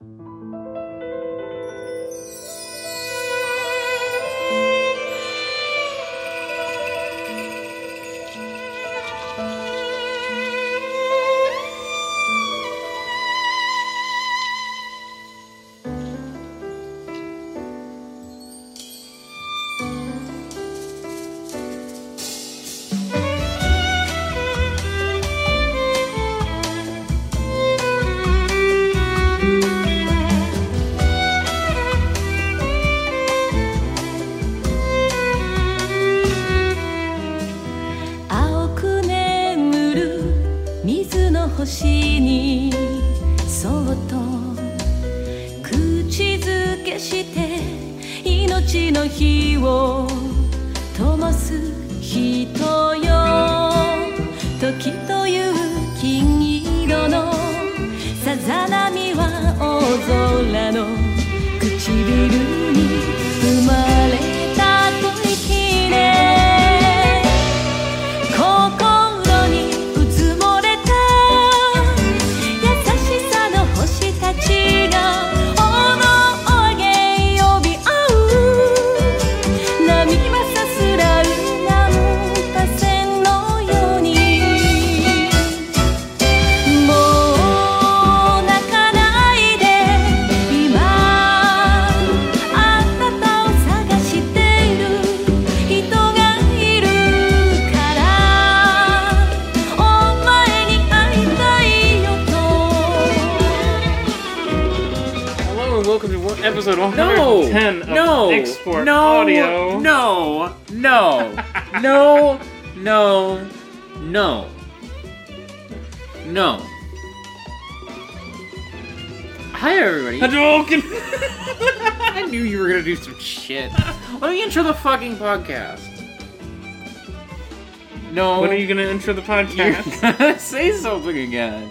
青 fucking podcast. No. when are you going to intro the podcast? say something again.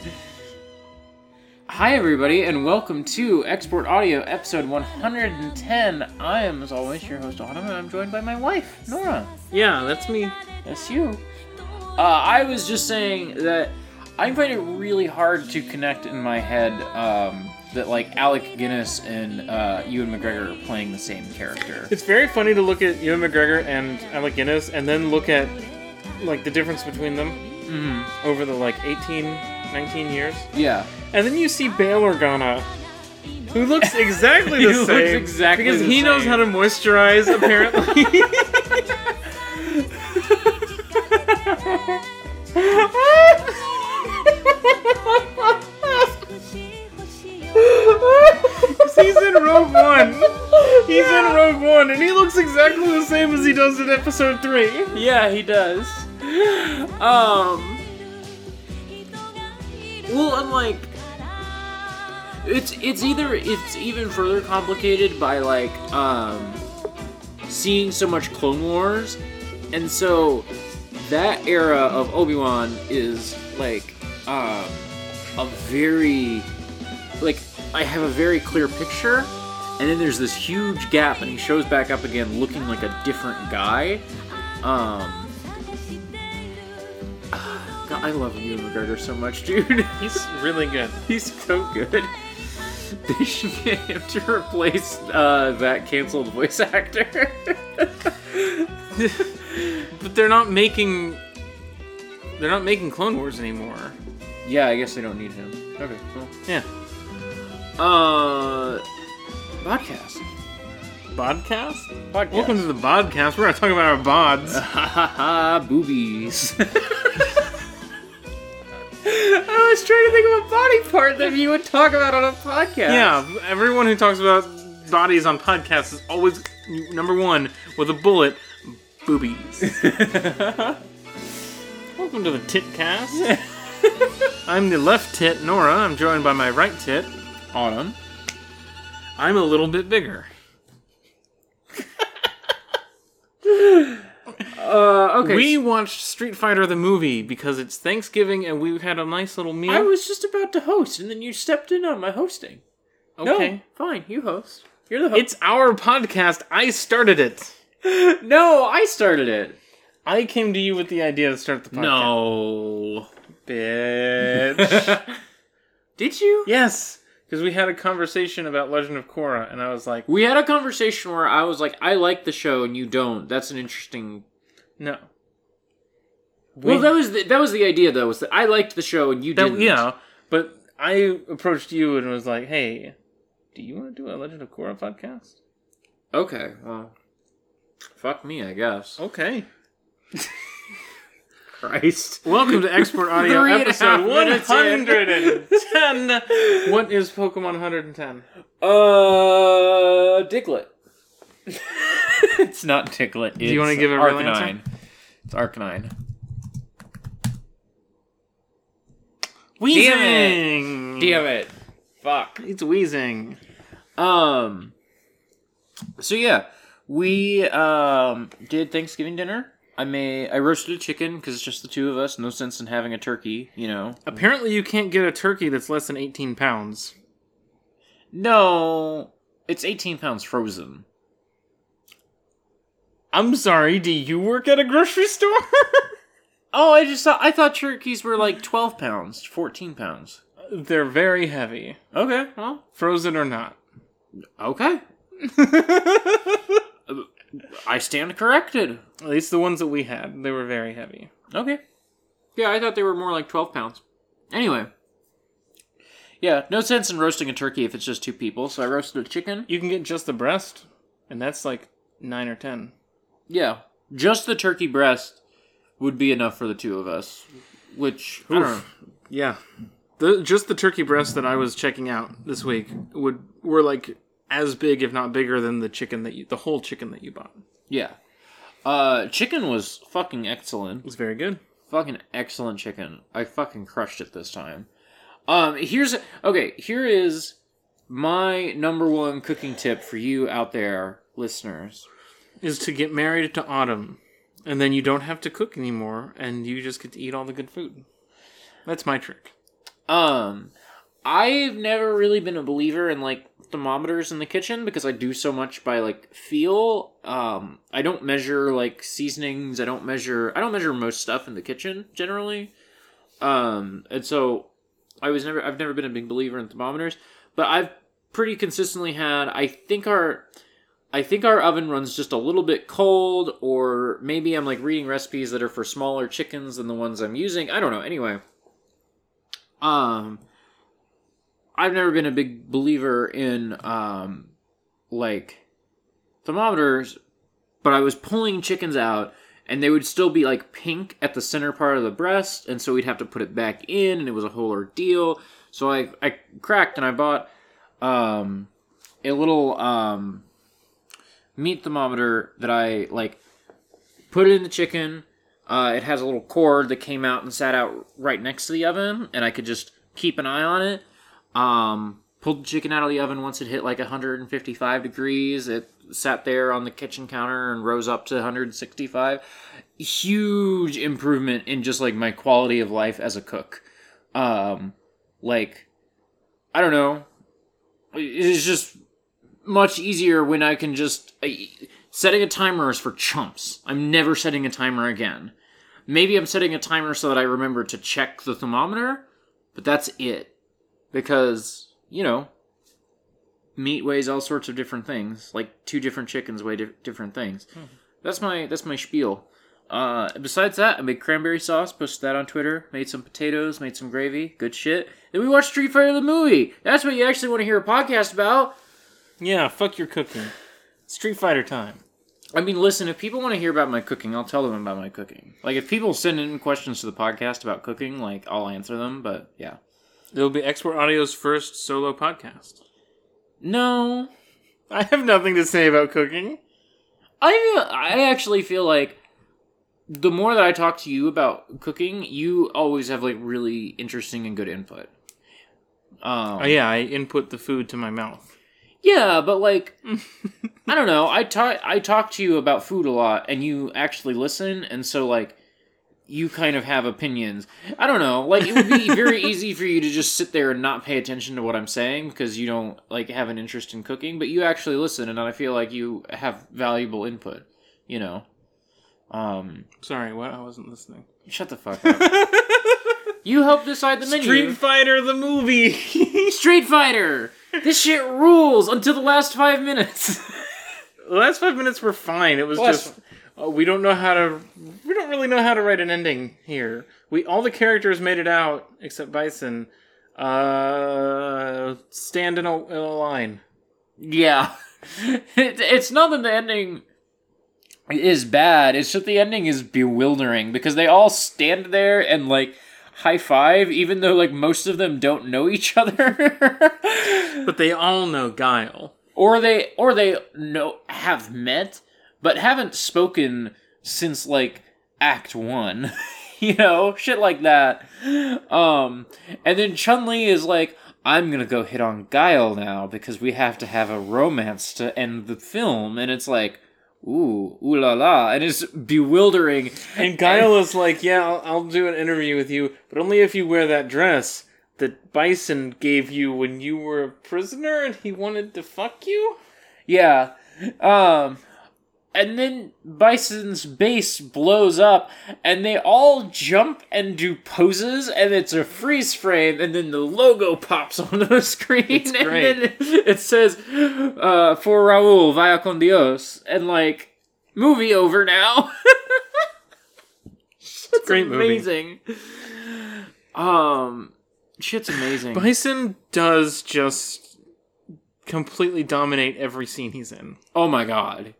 Hi, everybody, and welcome to Export Audio episode 110. I am, as always, your host, Autumn, and I'm joined by my wife, Nora. yeah, that's me. That's you. Uh, I was just saying that I find it really hard to connect in my head um, that, like, Alec Guinness and uh, Ewan McGregor are playing the same character. It's very funny to look at Ewan McGregor and Alec Guinness and then look at like the difference between them hmm over the like 18, 19 years. Yeah. And then you see Bail Organa, who looks exactly He the same. exactly because he knows how to moisturize, apparently. He's in Rogue One. He's in Rogue One, and he looks exactly the same as he does in Episode Three. Yeah, he does. Um. Well, I'm like, it's it's either it's even further complicated by like um seeing so much Clone Wars, and so that era of Obi Wan is like um a very like I have a very clear picture, and then there's this huge gap, and he shows back up again looking like a different guy. Um, God, I love Ewan McGregor so much, dude. He's really good. He's so good. They should get him to replace uh, that canceled voice actor. But they're not making. They're not making Clone Wars anymore. yeah, I guess they don't need him. Okay, cool. Yeah. Uh, podcast. Podcast? Podcast. Welcome to the podcast. We're not talking about our bods. Ha ha ha, boobies. I was trying to think of a body part that you would talk about on a podcast. yeah, everyone who talks about bodies on podcasts is always number one with a bullet boobies. Welcome to the Titcast. I'm the left tit, Nora. I'm joined by my right tit. Autumn. I'm a little bit bigger. Uh, okay. We watched Street Fighter the movie because it's Thanksgiving and we had a nice little meal. I was just about to host, and then you stepped in on my hosting. okay. No, fine, you host. You're the host. It's our podcast. I started it. no, I started it. I came to you with the idea to start the podcast. No, bitch. did you? yes, because we had a conversation about Legend of Korra, and I was like, We had a conversation where I was like, I like the show and you don't. That's an interesting. no. Well, that was the, that was the idea though. Was that I liked the show and you that, didn't. yeah, but I approached you and was like, hey, do you want to do a Legend of Korra podcast? Okay. Well, fuck me, I guess. Okay. Christ. Welcome to Export Audio Three episode minutes in. 110. what is Pokemon 110? Uh, Diglett. it's not Diglett. It's you wanna give it a real Arcanine. answer? It's Arcanine. Wheezing! Damn it. Fuck. It's wheezing. Um. So yeah, we um did Thanksgiving dinner. I may I roasted a chicken because it's just the two of us. No sense in having a turkey, you know. Apparently, you can't get a turkey that's less than 18 pounds. No, it's eighteen pounds frozen. I'm sorry, do you work at a grocery store? Oh, I just thought I thought turkeys were like twelve pounds, fourteen pounds. They're very heavy, Okay, well, frozen or not. okay. I stand corrected. At least the ones that we had, they were very heavy. Okay. Yeah, I thought they were more like 12 pounds. Anyway. Yeah, no sense in roasting a turkey if it's just two people, so I roasted a chicken. You can get just the breast, and that's like 9 or 10. Yeah. Just the turkey breast would be enough for the two of us. Which, I don't know. Yeah. The, just the turkey breast that I was checking out this week would were like as big, if not bigger, than the chicken that you, the whole chicken that you bought. Yeah. Uh, chicken was fucking excellent. It was very good. Fucking excellent chicken. I fucking crushed it this time. Um, here's okay. Here is my number one cooking tip for you out there, listeners. Is to get married to Autumn, and then you don't have to cook anymore, and you just get to eat all the good food. That's my trick. Um, I've never really been a believer in like thermometers in the kitchen because I do so much by like feel. Um, I don't measure like seasonings. I don't measure. I don't measure most stuff in the kitchen generally. Um, and so I was never. I've never been a big believer in thermometers, but I've pretty consistently had. I think our. I think our oven runs just a little bit cold, or maybe I'm like reading recipes that are for smaller chickens than the ones I'm using. I don't know. Anyway, um, I've never been a big believer in um, like thermometers, but I was pulling chickens out, and they would still be like pink at the center part of the breast, and so we'd have to put it back in, and it was a whole ordeal. So I I cracked and I bought um a little um meat thermometer that I like put it in the chicken. Uh, it has a little cord that came out and sat out right next to the oven, and I could just keep an eye on it. Um, pulled the chicken out of the oven once it hit like 155 degrees. It sat there on the kitchen counter and rose up to 165. Huge improvement in just like my quality of life as a cook. Um, like, I don't know. It's just much easier when I can just. I, setting a timer is for chumps. I'm never setting a timer again. Maybe I'm setting a timer so that I remember to check the thermometer, but that's it. Because, you know, meat weighs all sorts of different things. Like two different chickens weigh di- different things. That's my that's my spiel. Uh, besides that, I made cranberry sauce, posted that on Twitter, made some potatoes, made some gravy, good shit. Then we watched Street Fighter the movie. That's what you actually want to hear a podcast about. Yeah, fuck your cooking. Street Fighter time. I mean, listen, if people want to hear about my cooking, I'll tell them about my cooking. Like, if people send in questions to the podcast about cooking, like, I'll answer them, but yeah. It'll be Export Audio's first solo podcast. No. I have nothing to say about cooking. I, I actually feel like the more that I talk to you about cooking, you always have, like, really interesting and good input. Um, Oh yeah, I input the food to my mouth. Yeah, but like I don't know. I talk I talk to you about food a lot and you actually listen and so like you kind of have opinions. I don't know. Like it would be very easy for you to just sit there and not pay attention to what I'm saying because you don't like have an interest in cooking, but you actually listen and I feel like you have valuable input, you know. Um Sorry, what? I wasn't listening. shut the fuck up. You help decide the menu. Street Fighter the movie. Street Fighter. This shit rules until the last five minutes. the last five minutes were fine. It was just uh, we don't know how to. We don't really know how to write an ending here. We all the characters made it out except Bison. Uh, stand in a, in a line. yeah, it, it's not that the ending is bad. It's just the ending is bewildering because they all stand there and like high five, even though like most of them don't know each other. But they all know Guile. or they or they know have met but haven't spoken since like act 1 you know shit like that um and then chun-li is like i'm gonna go hit on guile now because we have to have a romance to end the film and it's like ooh ooh la la and it's bewildering And Guile is like, "Yeah, I'll, I'll do an interview with you, but only if you wear that dress that Bison gave you when you were a prisoner, and he wanted to fuck you." Yeah. Um and then Bison's base blows up and they all jump and do poses and it's a freeze frame and then the logo pops on the screen It's and great. then it says uh for Raul vaya con Dios and like movie over now. It's great movie. amazing. Um shit's amazing. Bison does just completely dominate every scene he's in. oh my god.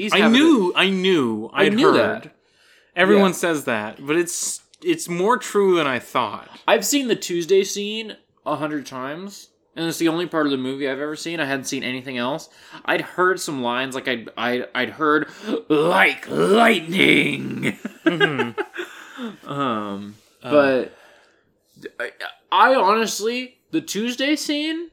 He's I knew, I knew, I'd knew heard. that. Everyone Yeah. says that, but it's it's more true than I thought. I've seen the Tuesday scene a hundred times, and it's the only part of the movie I've ever seen. I hadn't seen anything else. I'd heard some lines, like I'd I'd, I'd heard like lightning. um, but I, I honestly, the Tuesday scene,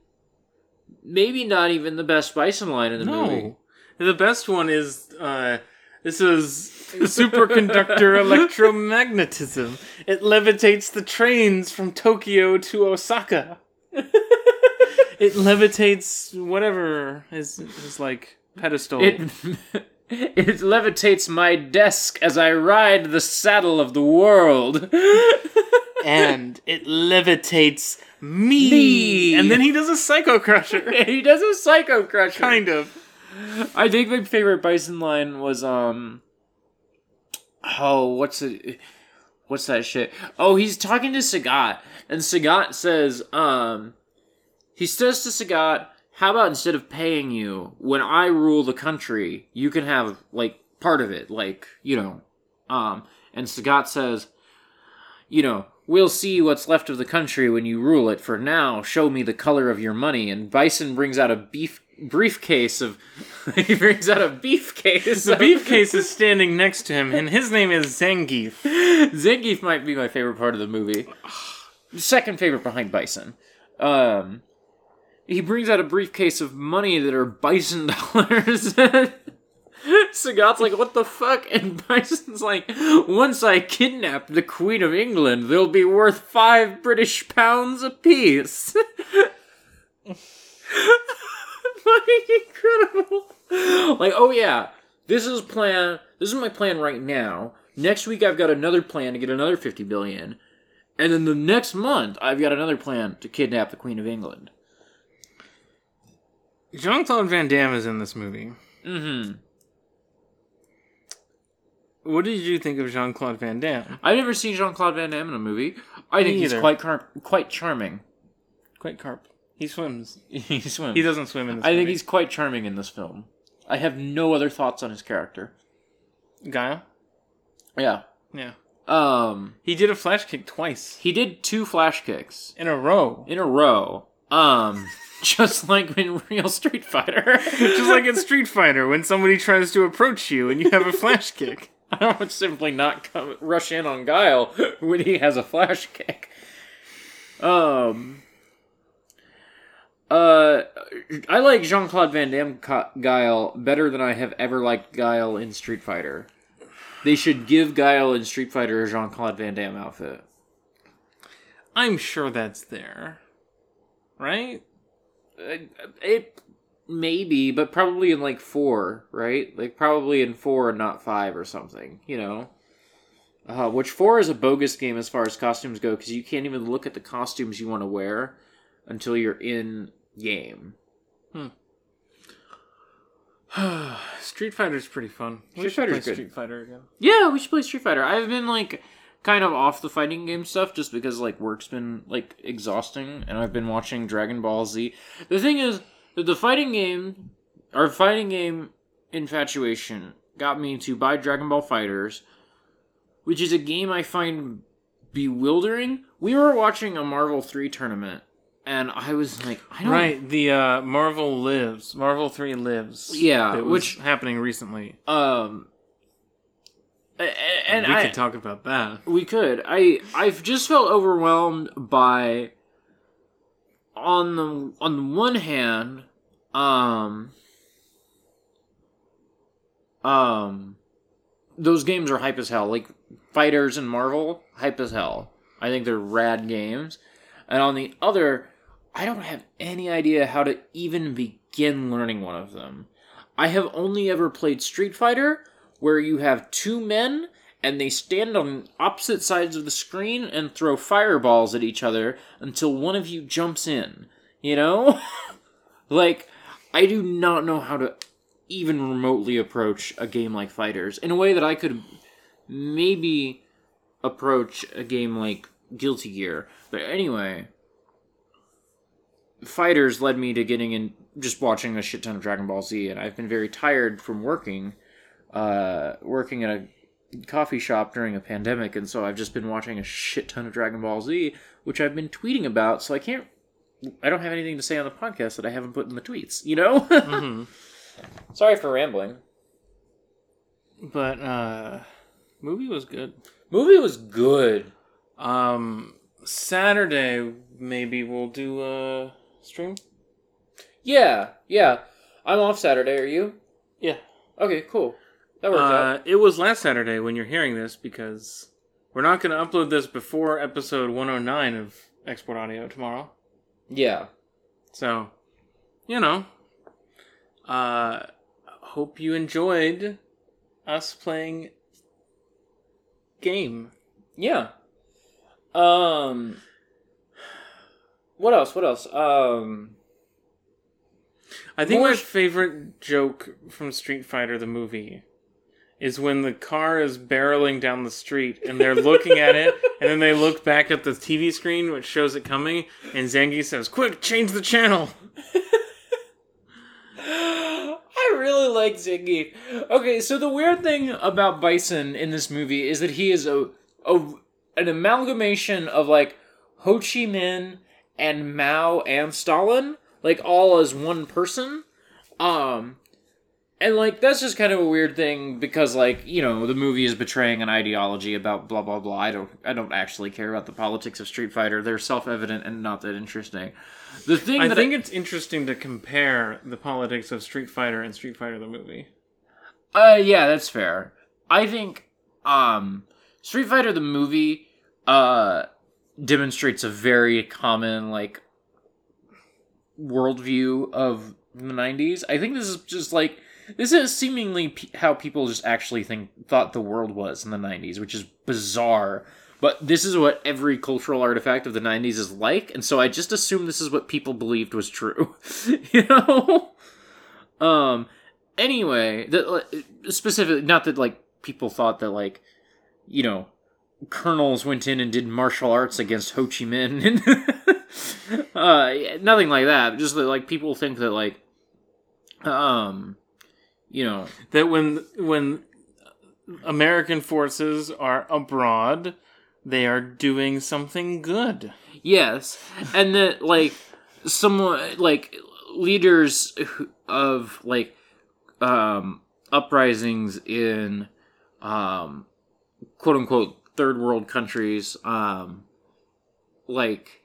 maybe not even the best Bison line in the movie. The best one is uh, this is superconductor electromagnetism. It levitates the trains from Tokyo to Osaka. it levitates whatever is is like pedestal. It it levitates my desk as I ride the saddle of the world. and it levitates me. Me. And then he does a psycho crusher. he does a psycho crusher. kind of. I think my favorite Bison line was um oh what's it what's that shit? Oh, he's talking to Sagat and Sagat says um he says to Sagat, "How about instead of paying you when I rule the country, you can have like part of it, like, you know." Um and Sagat says, "You know, We'll see what's left of the country when you rule it. For now, show me the color of your money. And Bison brings out a beef briefcase of. he brings out a beefcase. The beefcase is standing next to him, and his name is Zangief. Zangief might be my favorite part of the movie. Second favorite behind Bison. Um, he brings out a briefcase of money that are Bison dollars. Sagat's like, what the fuck? And Bison's like, once I kidnap the Queen of England, they'll be worth five British pounds apiece. Fucking incredible. Like, oh yeah, this is plan. This is my plan right now. Next week, I've got another plan to get another fifty billion, and then the next month, I've got another plan to kidnap the Queen of England. Jean Claude Van Damme is in this movie. Mm-hmm. What did you think of Jean Claude Van Damme? I've never seen Jean Claude Van Damme in a movie. I Me think he's quite car- quite charming. Quite carp. He swims. he swims. He doesn't swim in this I think movie. he's quite charming in this film. I have no other thoughts on his character. Guile? Yeah. Yeah. Um, He did a flash kick twice he did two flash kicks in a row. in a row. Um, just like in real Street Fighter. Just like in Street Fighter, when somebody tries to approach you and you have a flash kick. I would simply not come rush in on Guile when he has a flash kick. Um. Uh, I like Jean Claude Van Damme Guile better than I have ever liked Guile in Street Fighter. They should give Guile in Street Fighter a Jean Claude Van Damme outfit. I'm sure that's there. Right? Uh, It maybe, but probably in like four, right? Like probably in four and not five or something. You know. Uh, which four is a bogus game as far as costumes go because you can't even look at the costumes you want to wear until you're in game. Hmm. Street Fighter's pretty fun. We Street should Fighter's play good. Street Fighter again. Yeah, we should play Street Fighter. I've been like kind of off the fighting game stuff just because like work's been like exhausting and I've been watching Dragon Ball Z. The thing is that the fighting game our fighting game infatuation got me to buy Dragon Ball Fighters, which is a game I find bewildering. We were watching a Marvel 3 tournament and I was like, I don't Right, the uh, Marvel Lives, Marvel Three Lives. Yeah, that was which- happening recently. um a- a- and we I, could talk about that. We could. I I've just felt overwhelmed by on the on the one hand, um um those games are hype as hell. Like Fighters and Marvel, hype as hell. I think they're rad games. And on the other, I don't have any idea how to even begin learning one of them. I have only ever played Street Fighter, where you have two men and they stand on opposite sides of the screen and throw fireballs at each other until one of you jumps in. You know? like, I do not know how to even remotely approach a game like Fighters in a way that I could maybe approach a game like Guilty Gear. But anyway, Fighters led me to getting in just watching a shit ton of Dragon Ball Z, and I've been very tired from working, uh, working at a coffee shop during a pandemic, and so I've just been watching a shit ton of Dragon Ball Z, which I've been tweeting about. So I can't, I don't have anything to say on the podcast that I haven't put in the tweets. You know. hmm Sorry for rambling. But uh, movie was good. Movie was good. Um, Saturday maybe we'll do a stream. Yeah, yeah. I'm off Saturday. Are you? Yeah. Okay, cool. That works out. Uh, it was last Saturday when you're hearing this because we're not going to upload this before episode 109 of Export Audio tomorrow. Yeah. So, you know, uh, hope you enjoyed us playing game. Yeah. Um. What else? What else? Um. I think my favorite joke from Street Fighter the movie is when the car is barreling down the street and they're looking at it and then they look back at the TV screen which shows it coming and Zangief says, "Quick, change the channel." I really like Zangief. Okay, so the weird thing about Bison in this movie is that he is a, a an amalgamation of like Ho Chi Minh and Mao and Stalin, like all as one person. Um and like that's just kind of a weird thing because like, you know, the movie is betraying an ideology about blah blah blah. I don't I don't actually care about the politics of Street Fighter. They're self-evident and not that interesting. The thing I think it's interesting to compare the politics of Street Fighter and Street Fighter the movie. Uh, yeah, that's fair. I think, um, Street Fighter the movie, uh, demonstrates a very common, like, worldview of the 90s. I think this is just, like, this is seemingly pe- how people just actually think, thought the world was in the 90s, which is bizarre. But this is what every cultural artifact of the 90s is like, and so I just assume this is what people believed was true. you know? Um, anyway, the, specifically, not that like people thought that like, you know, colonels went in and did martial arts against Ho Chi Minh, and uh, nothing like that. Just that like people think that like, um, you know, That when when American forces are abroad, they are doing something good. Yes, and that like someone like leaders of like um uprisings in um quote unquote third world countries um like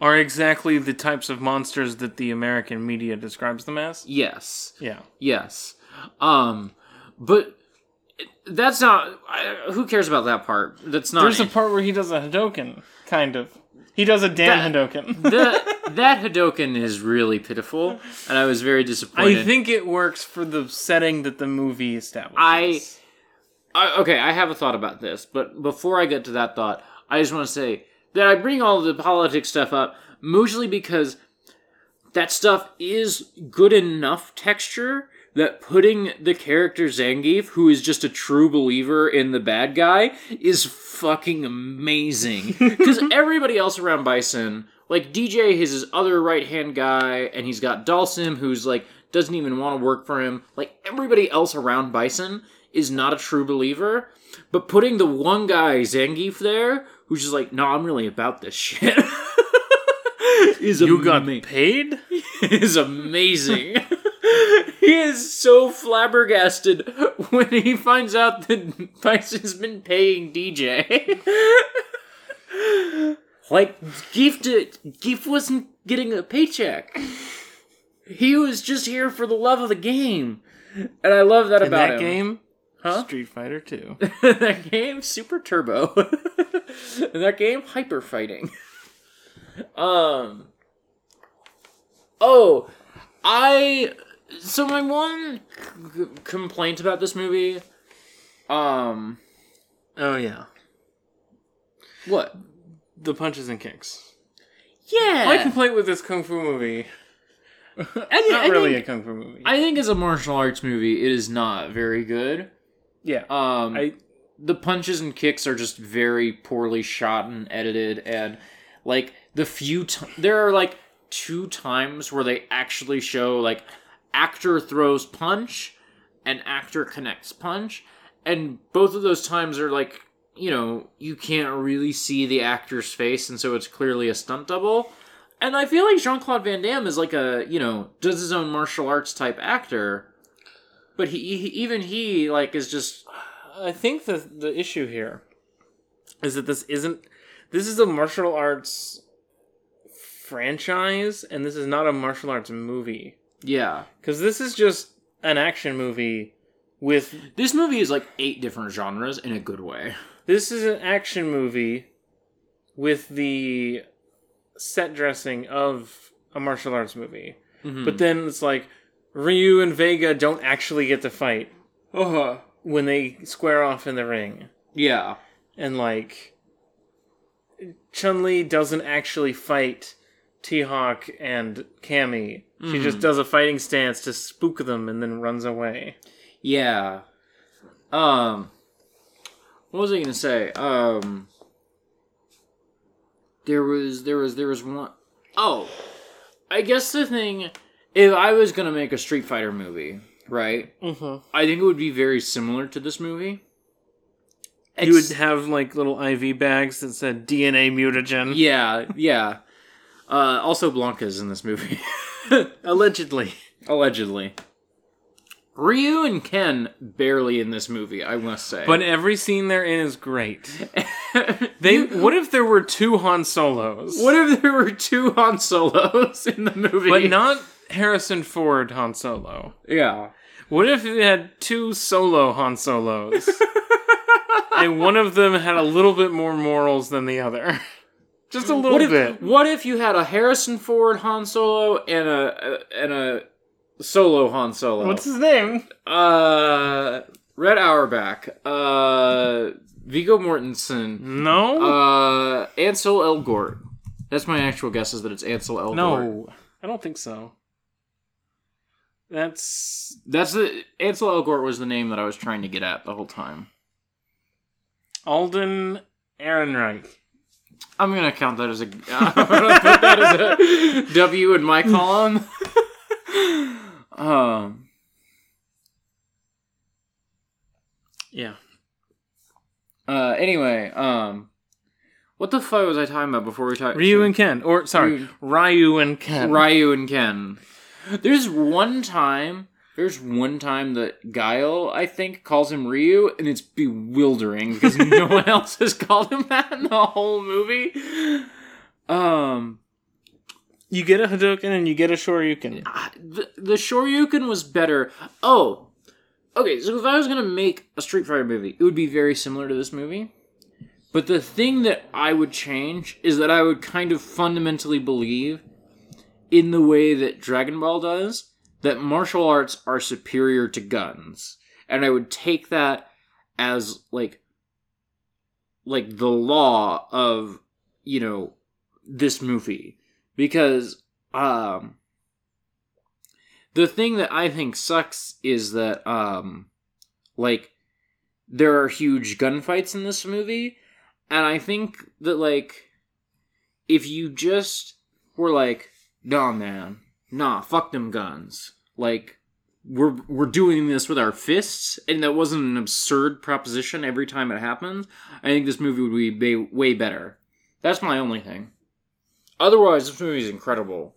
Are exactly the types of monsters that the American media describes them as. yes Yeah. yes um but that's not I, who cares about that part that's not There's a part where he does a Hadoken, kind of. He does a Dan That- Hadoken. the, that Hadoken is really pitiful, and I was very disappointed. I think it works for the setting that the movie establishes. I- I, okay, I have a thought about this, but before I get to that thought, I just want to say that I bring all the politics stuff up mostly because that stuff is good enough texture that putting the character Zangief, who is just a true believer in the bad guy, is fucking amazing. Because everybody else around Bison, like DJ is his other right hand guy, and he's got Dhalsim, who's like doesn't even want to work for him. Like everybody else around Bison is not a true believer. But putting the one guy Zangief there, who's just like, no, I'm really about this shit. is You got ama- paid? is amazing. he is so flabbergasted when he finds out that Bison's been paying DJ. like Geef did, Geef wasn't getting a paycheck. He was just here for the love of the game, and I love that In about that him. game, Huh? Street Fighter 2. that game super turbo in that game hyper fighting um oh i so my one c- complaint about this movie um Oh, yeah. what The punches and kicks. yeah My complaint with this kung fu movie. I, Not I really think, a kung fu movie. I think as a martial arts movie it is not very good yeah. um I the punches and kicks are just very poorly shot and edited and like the few t- there are like two times where they actually show like actor throws punch and actor connects punch and both of those times are like you know you can't really see the actor's face and so it's clearly a stunt double and i feel like jean-claude van damme is like a you know does his own martial arts type actor but he, he even he like is just I think the the issue here is that this isn't this is a martial arts franchise and this is not a martial arts movie yeah cuz this is just an action movie with This movie is like eight different genres in a good way. this is an action movie with the set dressing of a martial arts movie. Mm-hmm. But then it's like Ryu and Vega don't actually get to fight Uh-huh. when they square off in the ring. Yeah. and like Chun Li doesn't actually fight T Hawk and Cammy. She just does a fighting stance to spook them and then runs away. Yeah. Um what was I gonna say? Um There was there was there was one oh I guess the thing if I was gonna make a Street Fighter movie, right? Mm-hmm. I think it would be very similar to this movie. You would have like little IV bags that said DNA mutagen. Yeah, yeah. Uh also Blanka's in this movie. Allegedly. Allegedly. Ryu and Ken barely in this movie, I must say. But every scene they're in is great. They what if there were two Han Solos? what if there were two Han Solos in the movie? but not Harrison Ford Han Solo. Yeah. What if it had two solo Han Solos? and one of them had a little bit more morals than the other. Just a little What if bit. what if you had a Harrison Ford Han Solo and a, and a solo Han Solo? What's his name? uh Red Auerbach, uh Viggo Mortensen, No. uh Ansel Elgort. That's my actual guess is that it's Ansel Elgort. no. I don't think so. That's That's the Ansel Elgort was the name that I was trying to get at the whole time. Alden Ehrenreich. I'm gonna count that as a. I'm gonna put that as a W in my column. um. Yeah. Uh. Anyway. Um. What the fuck was I talking about before we talked? Ryu and Ken. Or sorry, Ryu- Ryu and Ken. Ryu and Ken. There's one time. There's one time that Guile, I think, calls him Ryu, and it's bewildering because no one else has called him that in the whole movie. Um. You get a Hadouken and you get a Shoryuken. The, the Shoryuken was better. Oh, okay. So if I was gonna make a Street Fighter movie, it would be very similar to this movie. But the thing that I would change is that I would kind of fundamentally believe, in the way that Dragon Ball does, that martial arts are superior to guns, and I would take that as like like the law of you know this movie. Because um the thing that I think sucks is that um like there are huge gunfights in this movie. And I think that like if you just were like nah man nah fuck them guns like we're we're doing this with our fists and that wasn't an absurd proposition every time it happens I think this movie would be way better that's my only thing otherwise this movie is incredible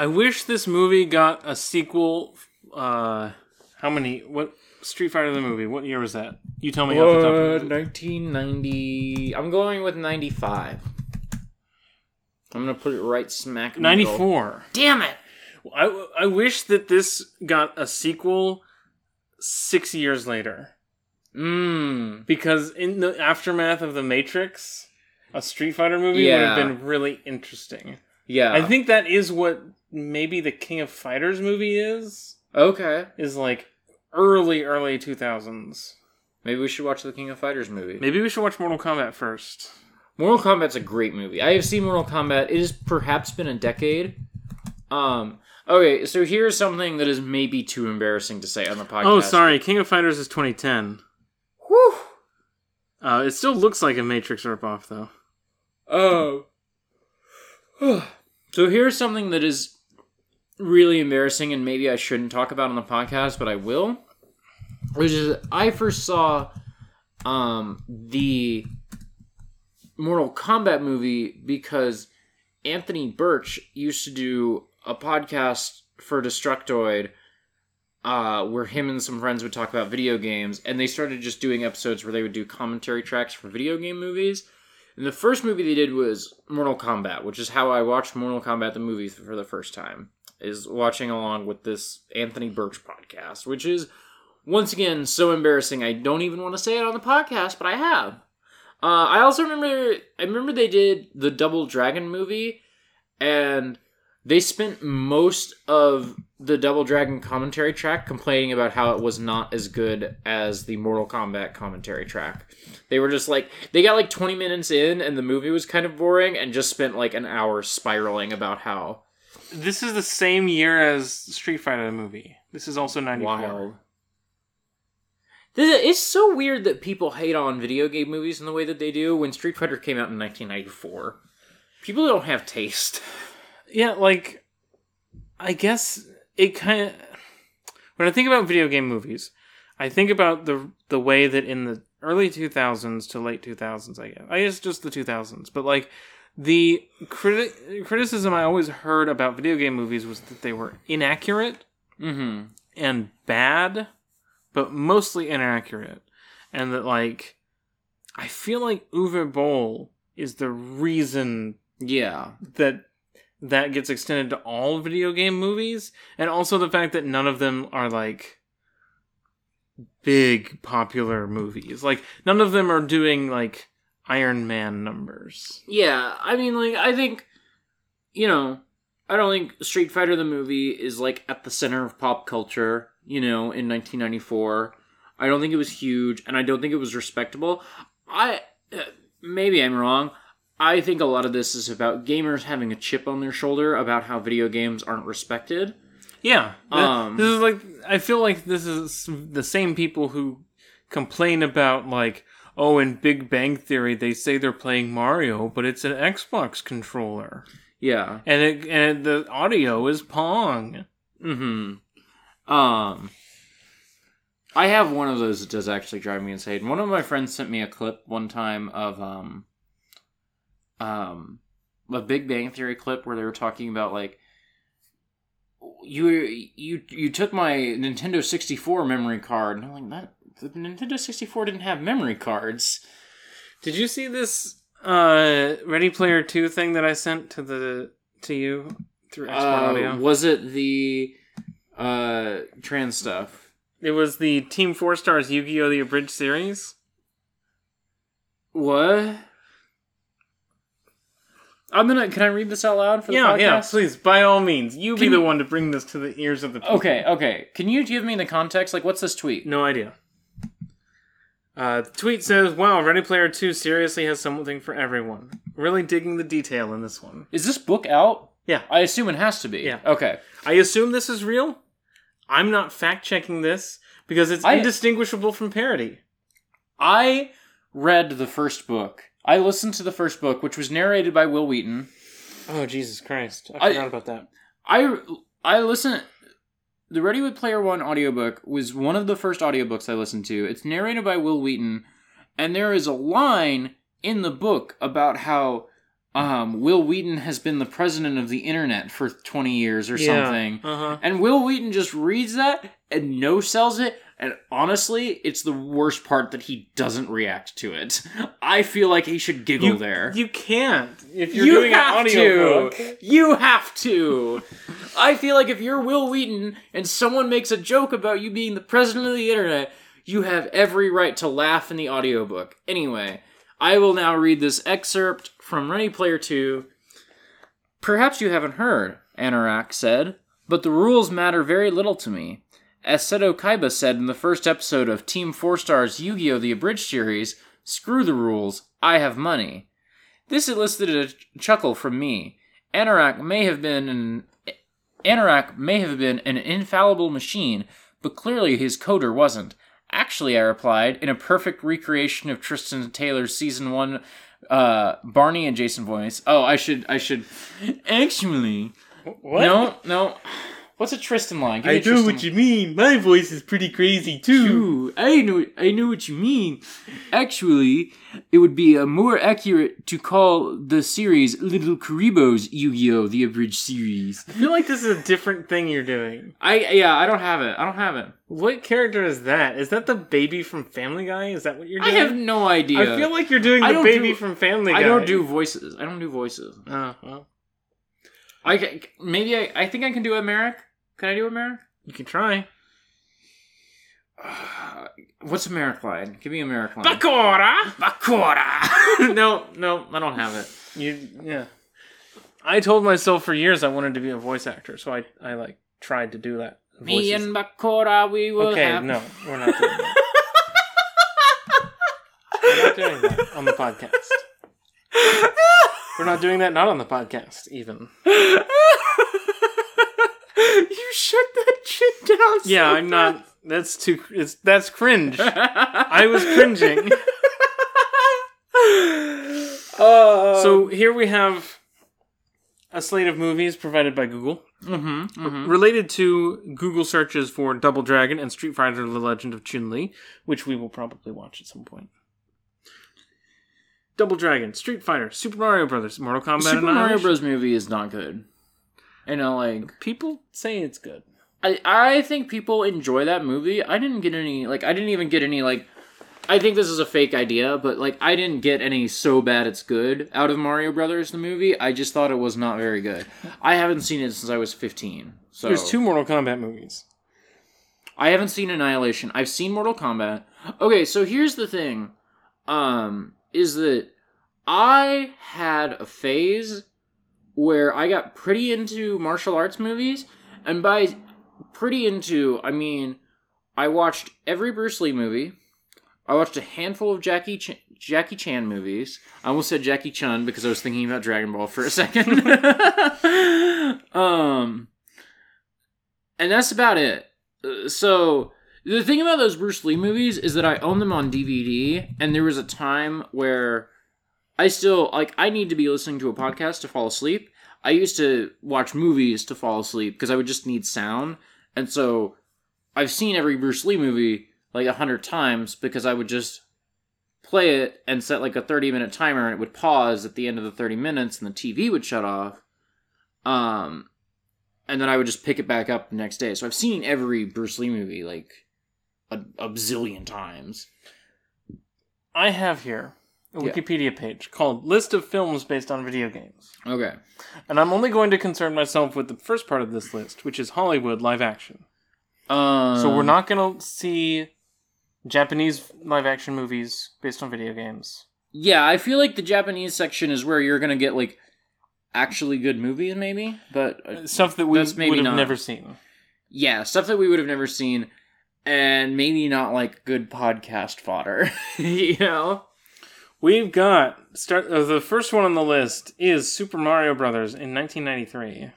I wish this movie got a sequel. Uh, how many? What Street Fighter the movie? What year was that? You tell me off the top. Of 1990 I'm going with 95 I'm gonna put it right smack middle. 94. damn it I, I wish that this got a sequel six years later. Mmm. Because in the aftermath of The Matrix, a Street Fighter movie would have been really interesting. Yeah. I think that is what maybe the King of Fighters movie is. Okay. Is like early, early 2000s. Maybe we should watch the King of Fighters movie. Maybe we should watch Mortal Kombat first. Mortal Kombat's a great movie. I have seen Mortal Kombat. It has perhaps been a decade. Um. Okay, so here's something that is maybe too embarrassing to say on the podcast. Oh, sorry. King of Fighters is 2010. Whew. Uh, it still looks like a Matrix ripoff, though. Oh. so here's something that is really embarrassing, and maybe I shouldn't talk about on the podcast, but I will. Which is, I first saw um, the Mortal Kombat movie because Anthony Birch used to do a podcast for Destructoid uh, where him and some friends would talk about video games, and they started just doing episodes where they would do commentary tracks for video game movies. And the first movie they did was Mortal Kombat, which is how I watched Mortal Kombat the movie for the first time. Is watching along with this Anthony Birch podcast, which is once again so embarrassing. I don't even want to say it on the podcast, but I have. Uh, I also remember I remember they did the Double Dragon movie, and they spent most of the Double Dragon commentary track complaining about how it was not as good as the Mortal Kombat commentary track. They were just like they got like 20 minutes in and the movie was kind of boring and just spent like an hour spiraling about how This is the same year as Street Fighter the movie. This is also 94. wild. It's so weird that people hate on video game movies in the way that they do when Street Fighter came out in 1994. People don't have taste. Yeah, like I guess it kind of when I think about video game movies, I think about the the way that in the early 2000s to late 2000s, I guess. I guess just the 2000s, but like the criti- criticism I always heard about video game movies was that they were inaccurate Mm-hmm. and bad, but mostly inaccurate. And that like I feel like Uwe Boll is the reason Yeah. that that gets extended to all video game movies and also the fact that none of them are like big popular movies like none of them are doing like iron man numbers Yeah, I mean, like, I think, you know, I don't think Street Fighter the movie is, like, at the center of pop culture, you know, in 1994. I don't think it was huge, and I don't think it was respectable. I, uh, maybe I'm wrong. I think a lot of this is about gamers having a chip on their shoulder about how video games aren't respected. yeah Um, this is like i feel like this is the same people who complain about like oh in big bang theory they say they're playing mario but it's an xbox controller Yeah. and it and the audio is pong Hmm. Um. I have one of those that does actually drive me insane. One of my friends sent me a clip one time of um. Um, a Big Bang Theory clip where they were talking about like. You you you took my Nintendo sixty four memory card, and I'm like that. The Nintendo sixty four didn't have memory cards. Did you see this uh Ready Player 2 thing that I sent to the to you through Export Uh, Audio? was it the uh trans stuff? It was the Team 4 Stars Yu-Gi-Oh! The Abridged Series. What? I'm gonna. Can I read this out loud for the Yeah, podcast? yeah, please, by all means. You be the one to bring this to the ears of the people. Okay, okay. Can you give me the context? Like, what's this tweet? No idea. Uh, the tweet says, "Wow, Ready Player Two seriously has something for everyone. Really digging the detail in this one. Is this book out? Yeah. I assume it has to be. Yeah. Okay. I assume this is real. I'm not fact checking this because it's I- indistinguishable from parody. I read the first book. I listened to the first book, which was narrated by Wil Wheaton. Oh Jesus Christ! I I- forgot about that. I I listened. The Ready with Player One audiobook was one of the first audiobooks I listened to. It's narrated by Wil Wheaton, and there is a line in the book about how um, Wil Wheaton has been the president of the internet for 20 years or something. Uh huh. And Wil Wheaton just reads that and no sells it. And honestly, it's the worst part that he doesn't react to it. I feel like he should giggle You there. You can't if you're You doing an have audiobook. to. You have to. I feel like if you're Wil Wheaton and someone makes a joke about you being the president of the internet, you have every right to laugh in the audiobook. Anyway, I will now read this excerpt from Ready Player 2. Perhaps you haven't heard, Anorak said, but the rules matter very little to me. As Seto Kaiba said in the first episode of Team 4 Star's Yu Gi Oh! The Abridged series, screw the rules, I have money. This elicited a chuckle from me. Anorak may have been an Anorak may have been an infallible machine, but clearly his coder wasn't. Actually, I replied, in a perfect recreation of Tristan Taylor's season one uh, Barney and Jason voice. Oh, I should I should actually What? No, no. What's a Tristan line? Give me a Tristan mean. My voice is pretty crazy too. Ooh, I know, I know what you mean. Actually, it would be uh, more accurate to call the series LittleKuriboh's Yu-Gi-Oh! The Abridged Series. I feel like this is a different thing you're doing. I yeah, I don't have it. I don't have it. What character is that? Is that the baby from Family Guy? Is that what you're doing? I have no idea. I feel like you're doing I the baby do- from Family Guy. I don't do voices. I don't do voices. Oh, well, I maybe I, I think I can do a Marik. Can I do a Marik? you can try. What's a Marik line? Give me a Marik line. Bakura. Bakura. no, no, I don't have it. You yeah. I told myself for years I wanted to be a voice actor, so I I like tried to do that. Me Voices. and Bakura, we will okay, have. no, we're not doing that. we're not doing that on the podcast. We're not doing that not on the podcast even. you shut that shit down. so Yeah, I'm not. That's too. It's that's cringe. I was cringing. Uh, So here we have a slate of movies provided by Google. hmm hmm related to Google searches for Double Dragon and Street Fighter: The Legend of Chun Li, which we will probably watch at some point. Double Dragon, Street Fighter, Super Mario Brothers, Mortal Kombat, Super Mario Bros. movie is not good. You know, like People say it's good. I I think people enjoy that movie. I didn't get any like I didn't even get any like I think this is a fake idea, but like I didn't get any so bad it's good out of Mario Brothers the movie. I just thought it was not very good. I haven't seen it since I was 15. So There's two Mortal Kombat movies. I haven't seen Annihilation. I've seen Mortal Kombat. Okay, so here's the thing. Um is that I had a phase where I got pretty into martial arts movies and by pretty into I mean I watched every Bruce Lee movie. I watched a handful of Jackie Ch- Jackie Chan movies. I almost said Jackie Chun because I was thinking about Dragon Ball for a second. um and that's about it. Uh, So the thing about those Bruce Lee movies is that I own them on DVD, and there was a time where I still like I need to be listening to a podcast to fall asleep. I used to watch movies to fall asleep because I would just need sound, and so I've seen every Bruce Lee movie like a hundred times because I would just play it and set like a 30 minute timer and it would pause at the end of the 30 minutes and the TV would shut off. Um and then I would just pick it back up the next day. So I've seen every Bruce Lee movie like a, a bazillion times. I have here a. Wikipedia page called "List of Films Based on Video Games," Okay. and I'm only going to concern myself with the first part of this list, which is Hollywood live action. Um, So we're not going to see Japanese live action movies based on video games. Yeah, I feel like the Japanese section is where you're gonna get like actually good movies, maybe. But uh, Stuff that we would have not. never seen. yeah, stuff that we would have never seen. and maybe not like good podcast fodder. you know? We've got start. Uh, the first one on the list is Super Mario Brothers in 1993.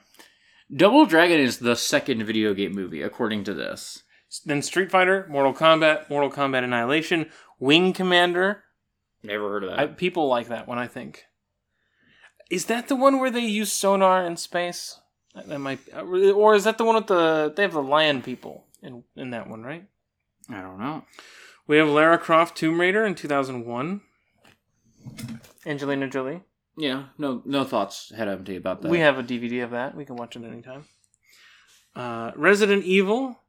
Double Dragon is the second video game movie, according to this. Then Street Fighter, Mortal Kombat, Mortal Kombat Annihilation, Wing Commander. Never heard of that. I, people like that one, I think. Is that the one where they use sonar in space? That, that might, uh, or is that the one with the? They have the lion people in in that one, right? I don't know. We have Lara Croft Tomb Raider in 2001. Angelina Jolie. Yeah, no, no thoughts head empty about that. We have a DVD of that. We can watch it anytime. Uh, Resident Evil,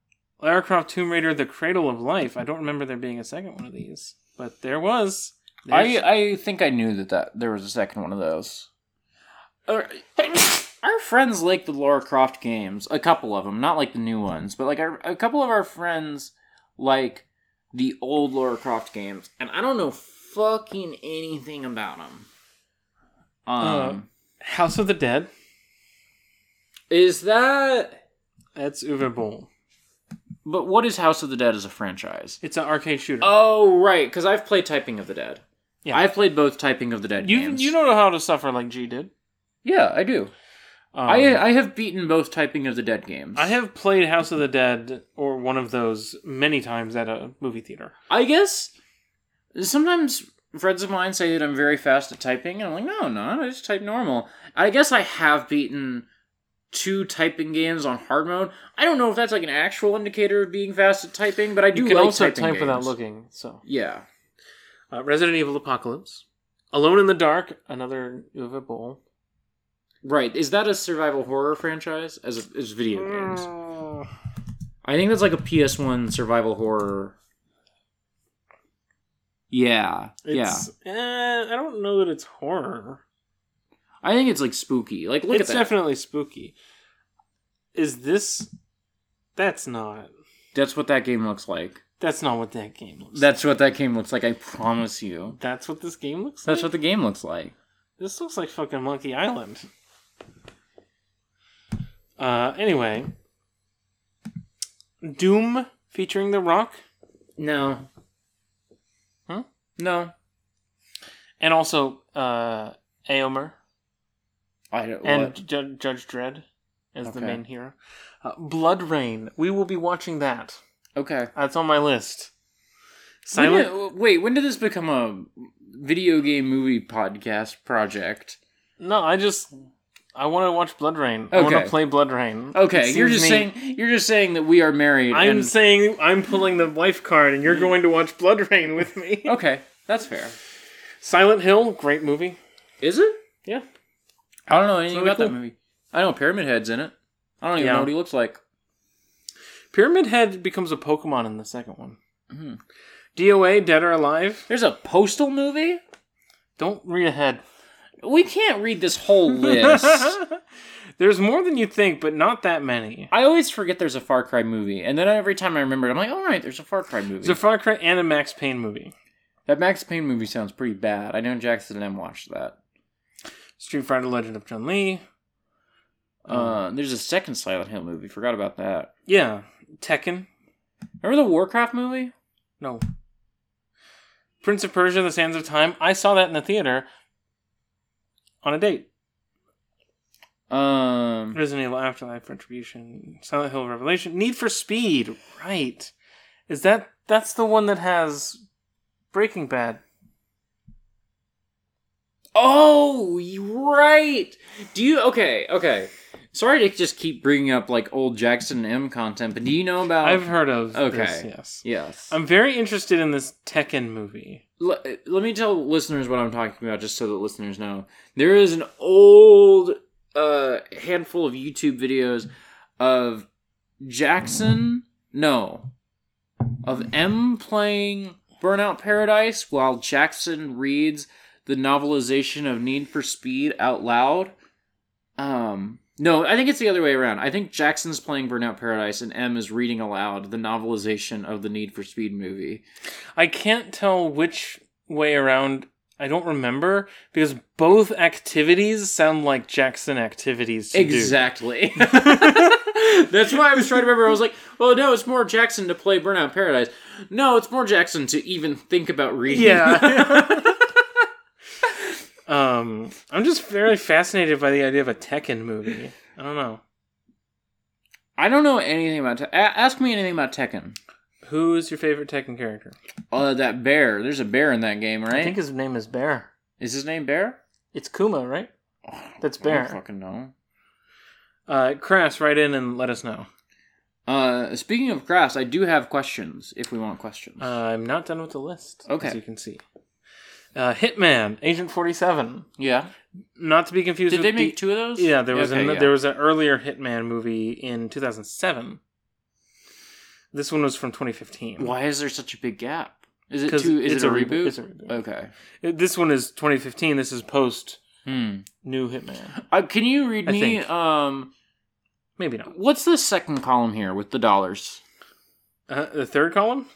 Lara Croft Tomb Raider, The Cradle of Life. I don't remember there being a second one of these, but there was. I I think I knew that, that there was a second one of those. Our, our friends like the Lara Croft games, a couple of them, not like the new ones, but like our, a couple of our friends like the old Lara Croft games, and I don't know fucking anything about them. Um, House of the Dead. is that? That's Uwe Boll. But what is House of the Dead as a franchise? It's an arcade shooter. Oh right, because I've played Typing of the Dead. Yeah. I've played both Typing of the Dead you games. you don't know how to suffer like G did. Yeah, I do. Um, I I have beaten both Typing of the Dead games. I have played House of the Dead or one of those many times at a movie theater. I guess sometimes friends of mine say that I'm very fast at typing, and I'm like, no, no, I just type normal. I guess I have beaten two typing games on hard mode. I don't know if that's like an actual indicator of being fast at typing, but I do You can like also typing type without looking. So Yeah. uh, Resident Evil Apocalypse, Alone in the Dark, another Uwe Boll. Right. Is that a survival horror franchise as as video games? Mm. I think that's like a PS1 survival horror. Yeah. yeah. Eh, I don't know that it's horror. I think it's like spooky. Like look it's at that. definitely spooky. Is this? That's not. That's what that game looks like. That's not what that game looks. like. That's what that game looks like. I promise you. That's what this game looks That's like. what the game looks like. This looks like fucking Monkey Island. Uh, anyway, Doom featuring The Rock, No. No. and also uh, Éomer I don't. and? Ju- Judge Dredd as the main hero. Uh, BloodRayne. We will be watching that. Okay. That's on my list. When Silent. did- wait, when did this become a video game movie podcast project? No, I just I want to watch BloodRayne. I want to play BloodRayne. Okay, you're just me- saying you're just saying that we are married. I'm and- saying I'm pulling the wife card, and you're going to watch BloodRayne with me. okay, that's fair. Silent Hill, great movie. Is it? Yeah. I don't know anything really about that movie. I know Pyramid Head's in it. I don't even Yeah. know what he looks like. Pyramid Head becomes a Pokemon in the second one. Mhm. DOA, Dead or Alive. There's a postal movie. Don't read ahead. We can't read this whole list. There's more than you think, but not that many. I always forget there's a Far Cry movie, and then every time I remember it, I'm like, "All right, there's a Far Cry movie." There's a Far Cry and a Max Payne movie. that Max Payne movie sounds pretty bad. I know Jackson and M watched that. Street Fighter Legend of Chun Li. Uh, there's a second Silent Hill movie. Forgot about that. Yeah. Tekken. Remember the Warcraft movie? No. Prince of Persia, The Sands of Time. I saw that in the theater on a date. Um, Resident Evil Afterlife Retribution, Silent Hill Revelation, Need for Speed. Right. Is that that's the one that has Breaking Bad? oh, right. Do you okay? Okay. Sorry to just keep bringing up like old Jackson M content, but do you know about? I've heard of okay. this, yes. Yes. I'm very interested in this Tekken movie. L- let me tell listeners what I'm talking about, just so that listeners know. There is an old uh, handful of YouTube videos of Jackson, no, of M playing Burnout Paradise while Jackson reads the novelization of Need for Speed out loud. Um, no, I think it's the other way around. I think Jackson's playing Burnout Paradise and M is reading aloud the novelization of the Need for Speed movie. I can't tell which way around. I don't remember because both activities sound like Jackson activities to do. Exactly. That's why I was trying to remember. I was like, well, no, it's more Jackson to play Burnout Paradise. No, it's more Jackson to even think about reading. Yeah. um, I'm just very fascinated by the idea of a Tekken movie. I don't know. I don't know anything about. Te- ask me anything about Tekken. Who is your favorite Tekken character? Oh, that bear. There's a bear in that game, right? I think his name is Bear. Is his name Bear? It's Kuma, right? That's I don't Bear. fucking know. Uh, Crass, write in and let us know. Uh, speaking of grass, I do have questions. If we want questions. Uh, I'm not done with the list. Okay. As you can see. Uh, Hitman, Agent 47. yeah. Not to be confused Did they the- make two of those? Yeah, there was Okay, an, yeah. there was an earlier Hitman movie in 2007. This one was from 2015. Why is there such a big gap? Is it two? Is it's it a, a reboot. reboot? It's a reboot. Okay. It- This one is 2015. This is post Hmm. new Hitman. Uh, can you read I me? think. Um, Maybe not. what's the second column here with the dollars? Uh, the third column,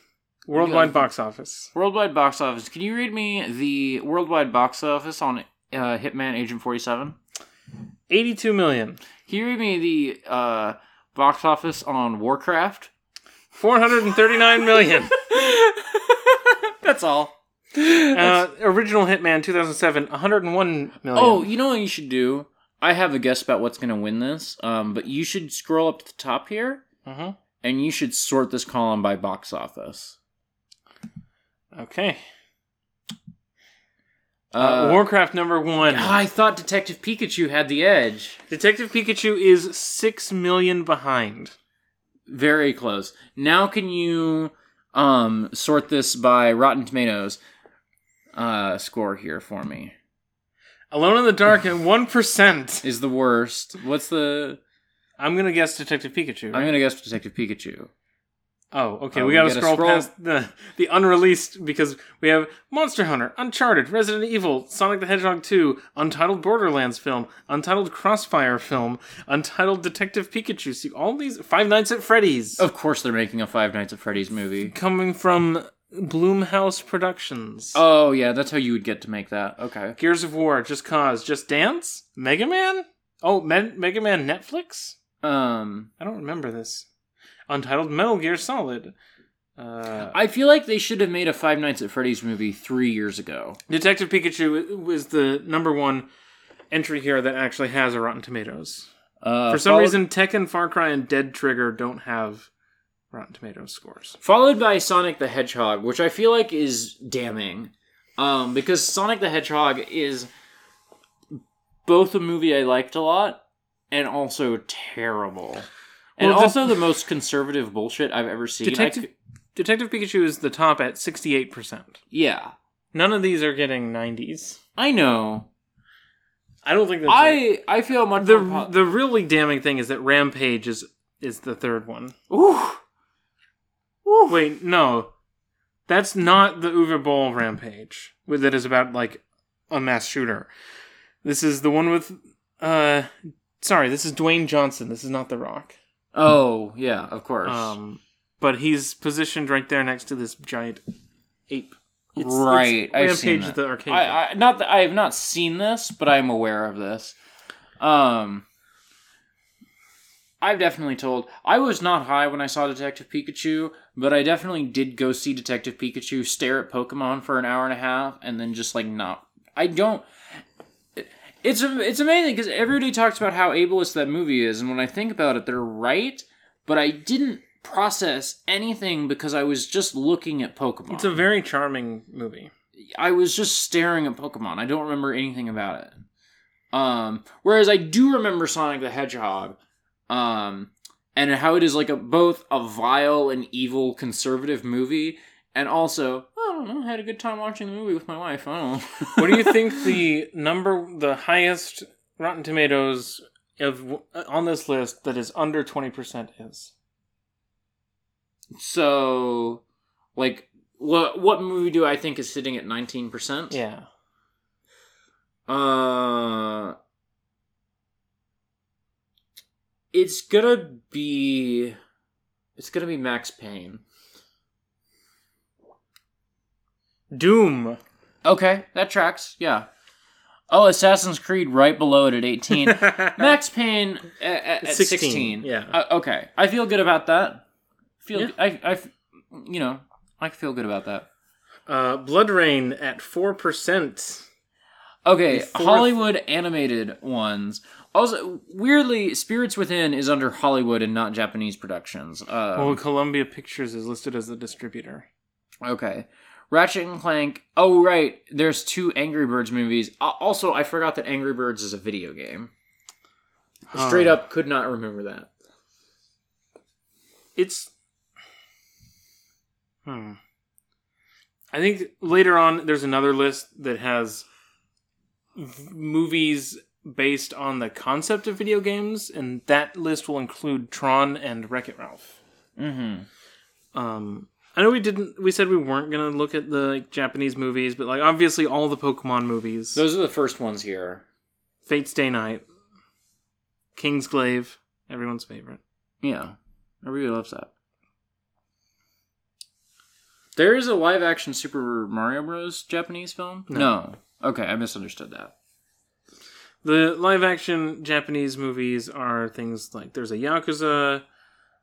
worldwide box office. Worldwide box office. Can you read me the worldwide box office on uh, Hitman Agent Forty Seven? 82 million. Can you read me the uh, box office on Warcraft? 439 million. That's all. Uh, original Hitman 2007, 101 million. Oh, you know what you should do? I have a guess about what's going to win this, um, but you should scroll up to the top here, uh and you should sort this column by box office. Okay. Uh, Warcraft number one. I thought Detective Pikachu had the edge. Detective Pikachu is 6 million behind. Very close. Now can you um sort this by Rotten Tomatoes uh score here for me? Alone in the Dark at 1%. Is the worst. What's the I'm going to guess Detective Pikachu. I'm gonna guess Detective Pikachu. Oh, okay. Oh, we we got to gotta scroll, scroll- past the the unreleased because we have Monster Hunter, Uncharted, Resident Evil, Sonic the Hedgehog 2, Untitled Borderlands film, Untitled Crossfire film, Untitled Detective Pikachu. See all these Five Nights at Freddy's Of course they're making a Five Nights at Freddy's movie. coming from Blumhouse Productions. Oh yeah, that's how you would get to make that. Okay. Gears of War, Just Cause, Just Dance, Mega Man. Oh, Me- Mega Man Netflix. Um I don't remember this. Untitled Metal Gear Solid. Uh, I feel like they should have made a Five Nights at Freddy's movie three years ago. Detective Pikachu was the number one entry here that actually has a Rotten Tomatoes. Uh, For some followed- reason, Tekken, Far Cry, and Dead Trigger don't have Rotten Tomatoes scores. followed by Sonic the Hedgehog, which I feel like is damning, um, because Sonic the Hedgehog is both a movie I liked a lot and also terrible, and Well, also the most conservative bullshit I've ever seen. Detective, Detective Pikachu is the top at 68%. yeah, None of these are getting 90s. I know. I don't think that's right. I I feel much the more the really damning thing is that Rampage is is the third one. Ooh. Wait, no, that's not the Uwe Boll Rampage. That is about like a mass shooter. This is the one with uh, sorry, this is Dwayne Johnson. This is not The Rock. Oh yeah, of course. Um, but he's positioned right there next to this giant ape. It's- right, it's I've seen that. the arcade. I, I not that I have not seen this, but I'm aware of this. Um, I've definitely told. I was not high when I saw Detective Pikachu, but I definitely did go see Detective Pikachu, stare at Pokemon for an hour and a half, and then just like not. I don't. It's it's amazing because everybody talks about how ableist that movie is, and when I think about it, they're right. But I didn't process anything because I was just looking at Pokemon. it's a very charming movie. I was just staring at Pokemon. I don't remember anything about it. Um, whereas I do remember Sonic the Hedgehog, um, and how it is like a both a vile and evil conservative movie, and also don't know, I had a good time watching the movie with my wife. I don't know. What do you think the number, the highest Rotten Tomatoes of on this list that is under twenty percent is? so, like, what what movie do I think is sitting at nineteen percent? Yeah, Uh, it's gonna be, it's gonna be Max Payne. Doom. Okay, that tracks. Yeah. Oh, Assassin's Creed right below it at 18. Max Payne at, at, at 16. 16, yeah. Uh, okay. I feel good about that. Feel Yeah. I I f- you know, I feel good about that. Uh, BloodRayne at four percent. Okay, fourth- Hollywood animated ones. Also, weirdly, Spirits Within is under Hollywood and not Japanese productions. Uh, Well, Columbia Pictures is listed as the distributor. Okay. Ratchet and Clank. Oh, right. There's two Angry Birds movies. Also, I forgot that Angry Birds is a video game. Straight up, could not remember that. It's. Hmm. I think later on there's another list that has v- movies based on the concept of video games, and that list will include Tron and Wreck It Ralph. Mm-hmm. Um, I know we didn't. We said we weren't gonna look at the like, Japanese movies, but like obviously all the Pokemon movies, Those are the first ones here. Fate/stay night, Kingsglaive, everyone's favorite. Yeah. Everybody loves that. There is a live action Super Mario Bros. Japanese film? No. Okay, I misunderstood that. The live action Japanese movies are things like there's a Yakuza.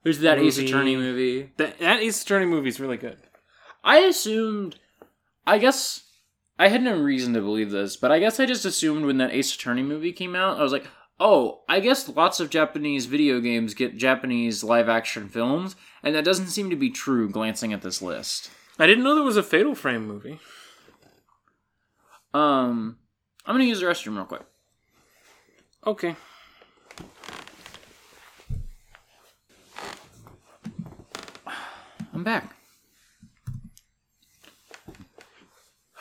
There's that Ace Attorney movie. That, that Ace Attorney movie is really good. I assumed, I guess, I had no reason to believe this, but I guess I just assumed when that Ace Attorney movie came out, I was like, oh, I guess lots of Japanese video games get Japanese live action films, and that doesn't seem to be true glancing at this list. I didn't know there was a Fatal Frame movie. Um, I'm gonna use the restroom real quick. Okay. I'm back.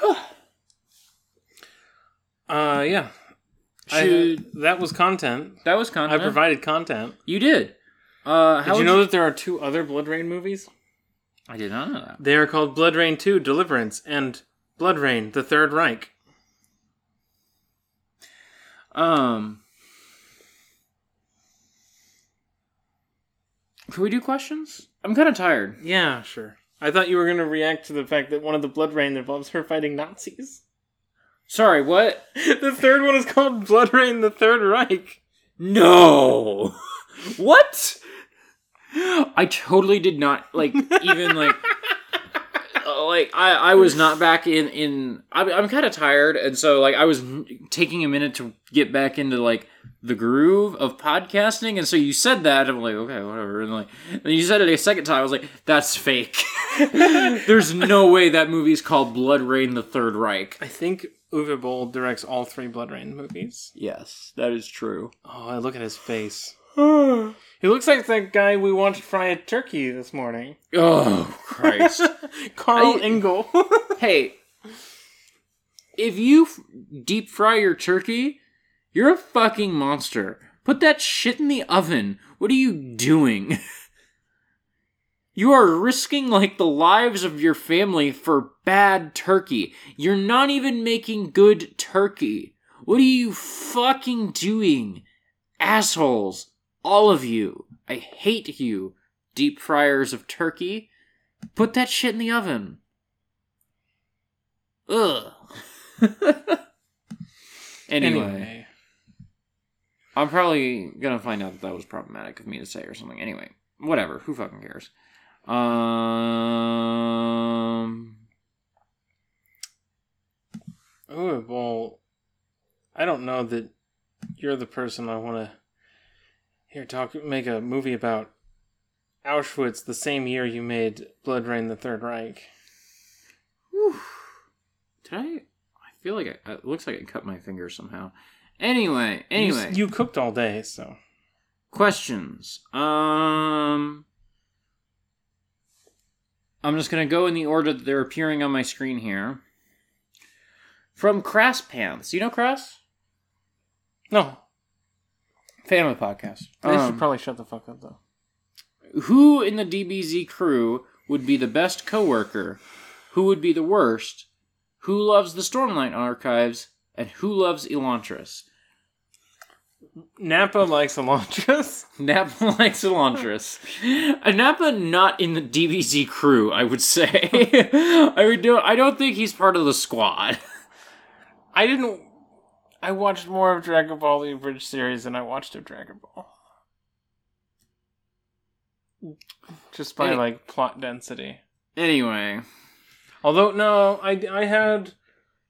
Uh, yeah. I- that was content. that was content. I provided content. You did. Uh, how Did you know that there are two other BloodRayne movies? I did not know that. They are called BloodRayne 2 Deliverance and BloodRayne The Third Reich. Um, can we do questions? I'm kind of tired. Yeah, sure. I thought you were going to react to the fact that one of the BloodRayne involves her fighting Nazis. Sorry, what? the third one is called BloodRayne The Third Reich. No. what? I totally did not like even like like I I was not back in in I'm I'm kind of tired and so like I was taking a minute to get back into like the groove of podcasting and so you said that I'm like okay whatever and like and you said it a second time I was like that's fake. There's no way that movie's called BloodRayne the Third Reich. I think Uwe Boll directs all three BloodRayne movies. Yes, that is true. Oh, I look at his face. he looks like that guy we watched fry a turkey this morning. Oh Christ. Carl I- Engel. hey, if you f- deep fry your turkey, you're a fucking monster. Put that shit in the oven. What are you doing? you are risking like the lives of your family for bad turkey. You're not even making good turkey. What are you fucking doing? Assholes. All of you. I hate you. Deep fryers of turkey. Put that shit in the oven. Ugh. anyway, I'm probably gonna find out that that was problematic of me to say or something. Anyway, whatever. Who fucking cares? Um. Oh well, I don't know that you're the person I want to here talk make a movie about Auschwitz the same year you made BloodRayne the Third Reich. Did I? I feel like I, it looks like I cut my finger somehow. Anyway, You- anyway, you, cooked all day, so questions. Um, I'm just gonna go in the order that they're appearing on my screen here. From Crass Pants, you know Crass? no. Fan of the podcast. They Um, should probably shut the fuck up though. Who in the DBZ crew would be the best coworker? Who would be the worst? Who loves the Stormlight archives? And who loves Elantris? Nappa likes Elantris. Nappa likes Elantris. Uh, Nappa not in the DBZ crew, I would say. I would do I don't think he's part of the squad. I didn't. I watched more of Dragon Ball the Abridged series than I watched of Dragon Ball. Just by Any- like plot density. Anyway, Although no, I I had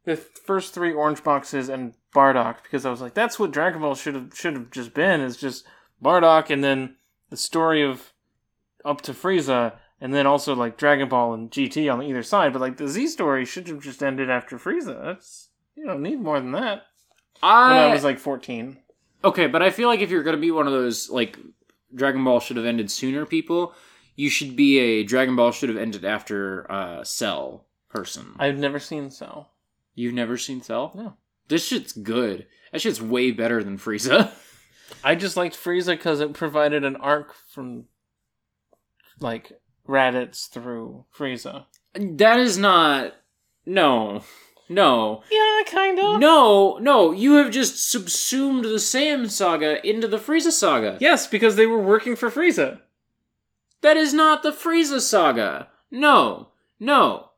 the first three orange boxes and Bardock because I was like, that's what Dragon Ball should have should have just been is just Bardock and then the story of up to Frieza and then also like Dragon Ball and GT on either side. But like the Z story should have just ended after Frieza. That's you don't need more than that. When I, I was like fourteen. okay, but I feel like if you're gonna be one of those like Dragon Ball should have ended sooner people, you should be a Dragon Ball should have ended after uh, Cell person. I've never seen Cell. You've never seen Cell? No. This shit's good. That shit's way better than Frieza. I just liked Frieza because it provided an arc from like Raditz through Frieza. that is not. No. No. Yeah, kind of. No, no, you have just subsumed the Saiyan saga into the Frieza saga. Yes, because they were working for Frieza. That is not the Frieza saga. No, no.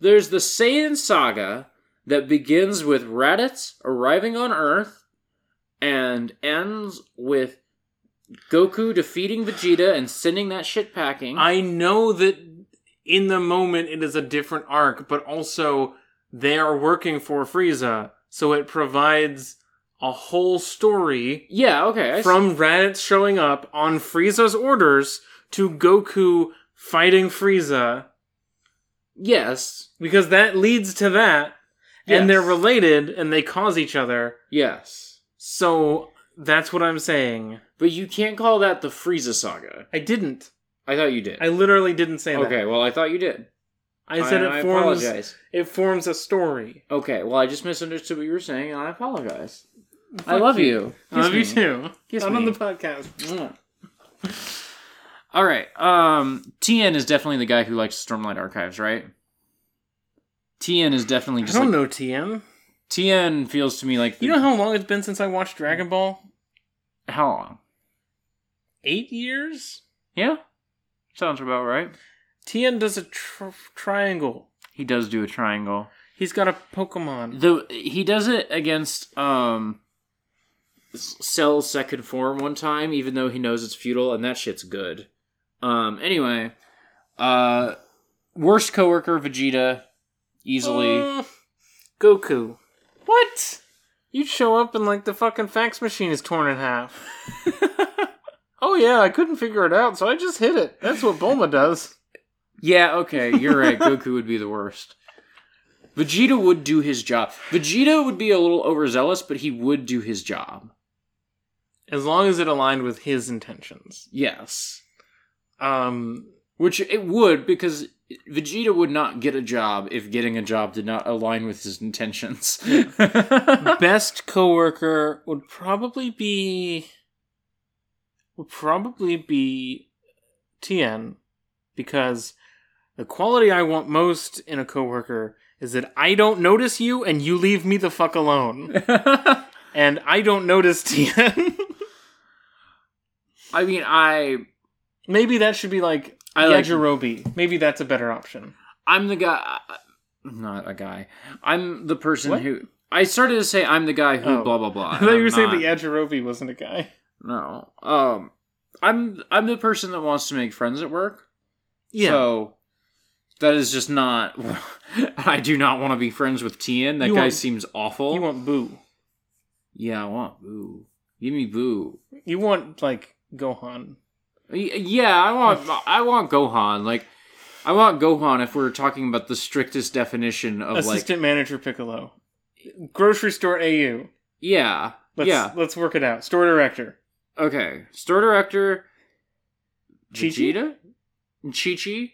There's the Saiyan saga that begins with Raditz arriving on Earth and ends with Goku defeating Vegeta and sending that shit packing. I know that in the moment it is a different arc, but also they are working for Frieza, so it provides a whole story yeah, okay. I see. from Raditz showing up on Frieza's orders to Goku fighting Frieza, yes, because that leads to that, and they're related and they cause each other. yes. So that's what I'm saying. But you can't call that the Frieza saga. I didn't. I thought you did. I literally didn't say that. okay, well, I thought you did. I said I it forms apologize. it forms a story. Okay, well, I just misunderstood what you were saying, and I apologize. I love you. you. I love you too. Kiss Not on me. the podcast. All right. Um, Tien is definitely the guy who likes Stormlight Archives, right? Tien is definitely just. I don't like know TM. Tien feels to me like the, You know how long it's been since I watched Dragon Ball? how long? Eight years. Yeah, sounds about right. Tien does a tr- triangle. He does do a triangle. He's got a Pokemon. The he does it against um Cell's second form one time, even though he knows it's futile, and that shit's good. Um. Anyway, uh, worst coworker Vegeta, easily. Uh, Goku. What? You'd show up and like the fucking fax machine is torn in half. oh yeah, I couldn't figure it out, so I just hit it. That's what Bulma does. Yeah, okay, you're right. Goku would be the worst. Vegeta would do his job. Vegeta would be a little overzealous, but he would do his job. As long as it aligned with his intentions. Yes. Um, Which it would, because Vegeta would not get a job if getting a job did not align with his intentions. best coworker would probably be would probably be Tien because the quality I want most in a coworker is that I don't notice you and you leave me the fuck alone. and I don't notice Tien. I mean, I Maybe that should be like I like- Yajirobe. Maybe that's a better option. I'm the guy. Not a guy. I'm the person What? who. I started to say I'm the guy who Oh. blah blah blah. I thought you were saying that Yajirobe wasn't a guy. No. Um. I'm I'm the person that wants to make friends at work. Yeah. So that is just not. I do not want to be friends with Tien. That You guy want- seems awful. you want Boo. yeah, I want Boo. Give me Boo. You want like Gohan. Y- Yeah, I want I want Gohan. Like I want Gohan if we're talking about the strictest definition of like Assistant manager Piccolo. Grocery store AU. yeah. Let's, yeah. Let's work it out. Store director. Okay. Store director Chi-Chi? Vegeta? Chi Chi?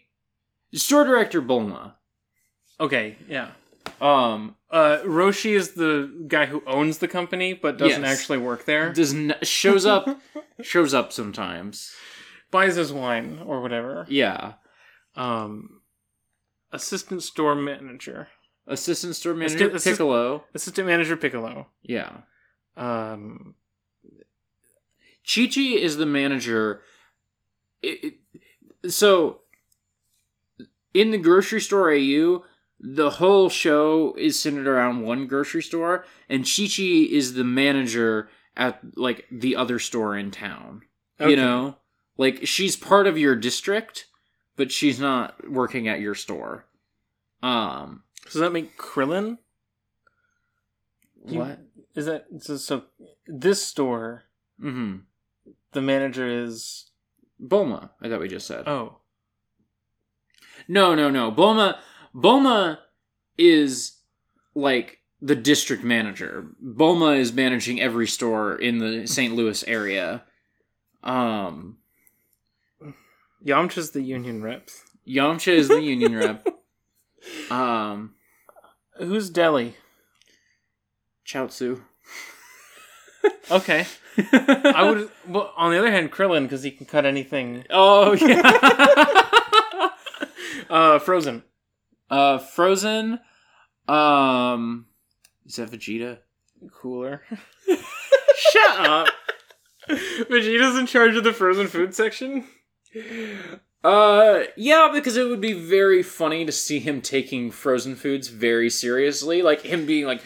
Store director Bulma. Okay, yeah. Um Uh, Roshi is the guy who owns the company but doesn't Yes. actually work there. does n- shows up shows up sometimes. Buys his wine or whatever. Yeah. Um, assistant store manager. Assistant store manager Piccolo. Assistant manager Piccolo. Yeah. Um, Chi Chi is the manager. It, it- so, in the grocery store AU, the whole show is centered around one grocery store, and Chi Chi is the manager at like the other store in town. Okay. You know, like she's part of your district, but she's not working at your store. Um, Does that make Krillin? You- what? Is that so? so this store, Mm-hmm. the manager is Bulma. I thought we just said. oh No, no, no. Bulma Bulma is like the district manager. Bulma is managing every store in the St. Louis area. Um Yamcha's the union rep. Yamcha is the union rep. Um Who's deli? Chaozu. Okay, I would. Well, on the other hand, Krillin because he can cut anything. Oh yeah. Uh, Frozen. uh Frozen. Um is that Vegeta? Cooler. Shut up. Vegeta's in charge of the frozen food section. Uh, yeah, because it would be very funny to see him taking frozen foods very seriously, like him being like,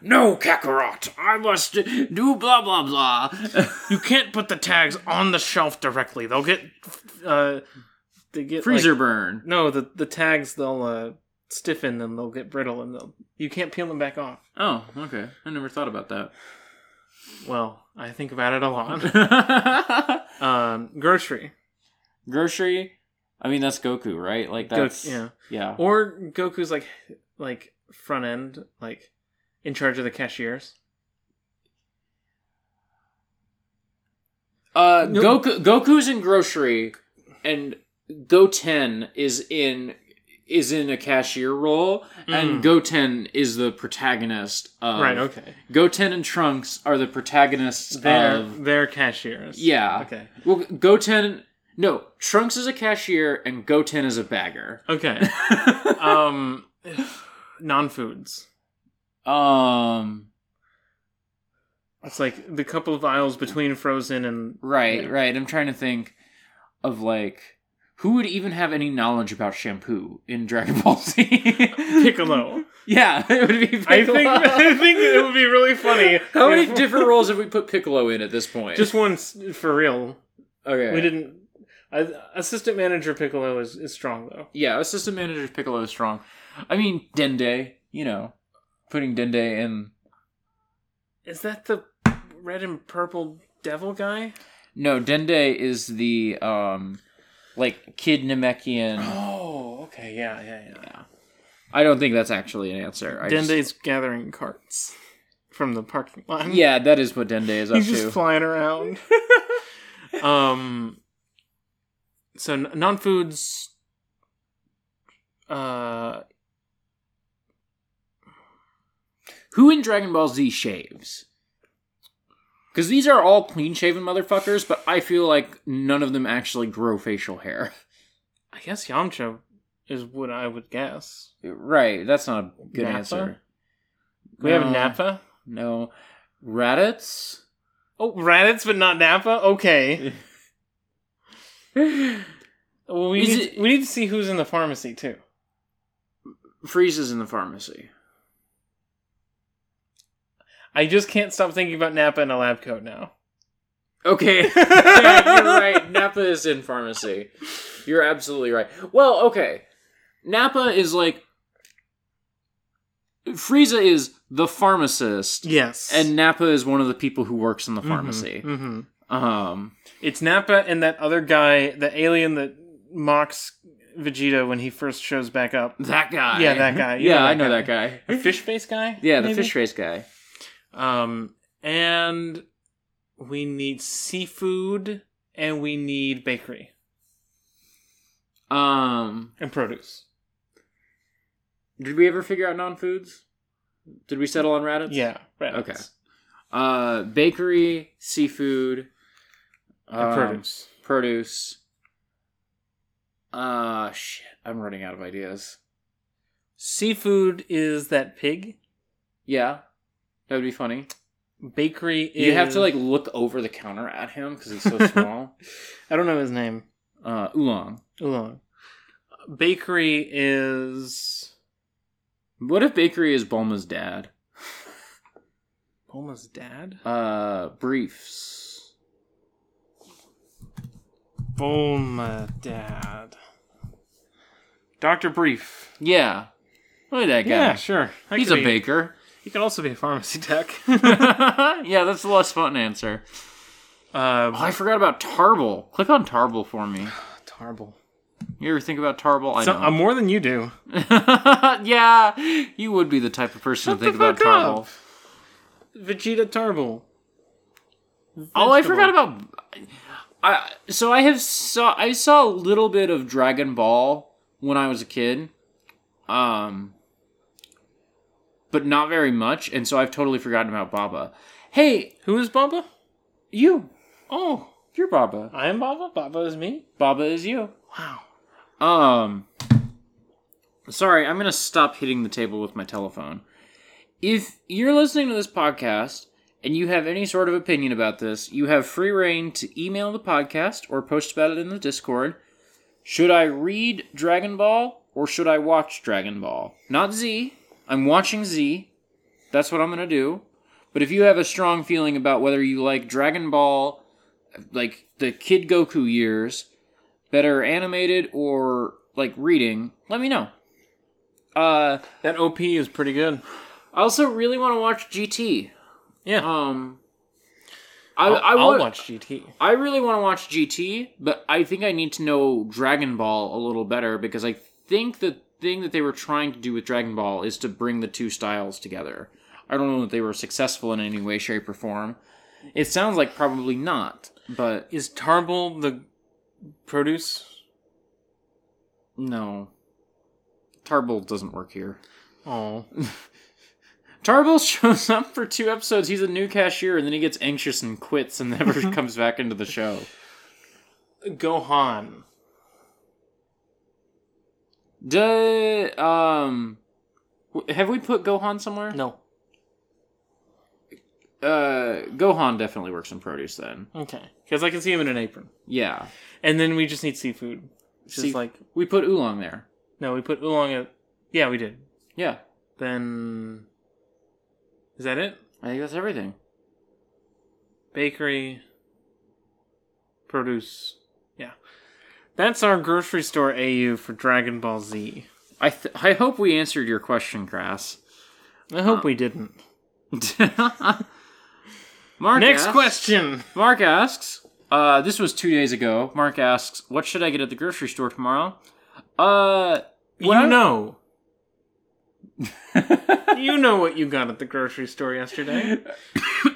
"No, Kakarot, I must do blah blah blah." You can't put the tags on the shelf directly. They'll get. Uh, they get Freezer like- burn. no, the the tags they'll uh, stiffen and they'll get brittle and they'll you can't peel them back off. Oh, okay. I never thought about that. Well, I think about it a lot. um, grocery Grocery. I mean, that's Goku, right? Like that's yeah. yeah. or Goku's like like front end like in charge of the cashiers. Uh, No. Goku Goku's in grocery, and Goten is in is in a cashier role, and Mm. Goten is the protagonist. Of, right. Okay. Goten and Trunks are the protagonists They're of. they're cashiers. Yeah. Okay. Well, Goten. No, Trunks is a cashier and Goten is a bagger. Okay. um, non foods. um. It's like the couple of aisles between Frozen and Right, right. I'm trying to think of like who would even have any knowledge about shampoo in Dragon Ball Z. Piccolo. Yeah, it would be. Piccolo. I think I think it would be really funny. How many if- different roles have we put Piccolo in at this point? Just one for real. okay. We didn't. I, assistant manager Piccolo is, is strong though. Yeah, assistant manager Piccolo is strong. I mean Dende, you know, putting Dende in. Is that the red and purple devil guy? No, Dende is the um, like kid Namekian. Oh, okay, yeah, yeah, yeah. yeah, I don't think that's actually an answer. I just- gathering carts from the parking lot. yeah, that is what Dende is up he's to. just flying around. um, so n- non-foods. Uh, Who in Dragon Ball Z shaves? Because these are all clean shaven motherfuckers, but I feel like none of them actually grow facial hair. I guess Yamcha is what I would guess. Right, that's not a good Nappa? answer. We have No. Nappa. No. Raditz? Oh, Raditz, but not Nappa. Okay. Well, we Is need, it- we need to see who's in the pharmacy too. Frieza's in the pharmacy. I just can't stop thinking about Nappa in a lab coat now. Okay. yeah, you're right. Nappa is in pharmacy. You're absolutely right. Well, okay. Nappa is like. Frieza is the pharmacist, Yes, and Nappa is one of the people who works in the pharmacy. hmm Um. It's Nappa and that other guy, the alien that mocks Vegeta when he first shows back up. That guy. Yeah, that guy. You yeah, know that I know guy. that guy. A fish face guy. Yeah, the maybe? fish race guy. Um, and we need seafood, and we need bakery Um, and produce. did we ever figure out non-foods? Did we settle on Raditz? Yeah, right. Okay. Uh, bakery, seafood, And um, produce. produce. Uh, shit. I'm running out of ideas. Seafood is that pig. Yeah, that would be funny. Bakery is. You have to like look over the counter at him because he's so small. I don't know his name. Uh, oolong. Oolong. Bakery is. What if Bakery is Bulma's dad? Bulma's dad? Uh, briefs. Bulma dad. Dr. Brief. Yeah. Look at that guy. Yeah, sure. That He's a be- baker. He can also be a pharmacy tech. yeah, that's the less fun answer. uh, Oh, I forgot about Tarble. Click on Tarble for me. Tarble. You ever think about Tarble? I So, don't. uh, more than you do. yeah, you would be the type of person Shut to think about Tarble. up. Vegeta Tarble. Oh, I forgot about. I so I have saw I saw a little bit of Dragon Ball when I was a kid, um, but not very much, and so I've totally forgotten about Baba. Hey, Who is Baba? you, Oh, you're Baba. I am Baba. Baba is me. Baba is you. Wow. Um, sorry, I'm gonna stop hitting the table with my telephone. If you're listening to this podcast and you have any sort of opinion about this, you have free reign to email the podcast or post about it in the Discord. Should I read Dragon Ball or should I watch Dragon Ball? Not Z. I'm watching Z. That's what I'm gonna do. But if you have a strong feeling about whether you like Dragon Ball, like the Kid Goku years, better animated or like reading, let me know. Uh, That OP is pretty good. I also really want to watch GT. Yeah. Um, I I'll, I I'll watch GT. I really want to watch GT, but I think I need to know Dragon Ball a little better because I think the thing that they were trying to do with Dragon Ball is to bring the two styles together. I don't know that they were successful in any way, shape, or form. It sounds like probably not, but Is Tarble the produce? no. Tarble doesn't work here. Oh. Tarble shows up for two episodes. He's a new cashier, and then he gets anxious and quits and never comes back into the show. Gohan. Duh, um, have we put Gohan somewhere? No. Uh, Gohan definitely works in produce then. Okay. Because I can see him in an apron. Yeah. And then we just need seafood. It's See- like We put Oolong there. no, we put oolong at. Yeah, we did. Yeah. Then is that it? I think that's everything. Bakery, produce. That's our grocery store AU for Dragon Ball Z. I th- I hope we answered your question, Grass. I hope we didn't. Mark Next asks- question. Mark asks, uh, this was two days ago. Mark asks, what should I get at the grocery store tomorrow? Uh, You I- know. you know what you got at the grocery store yesterday.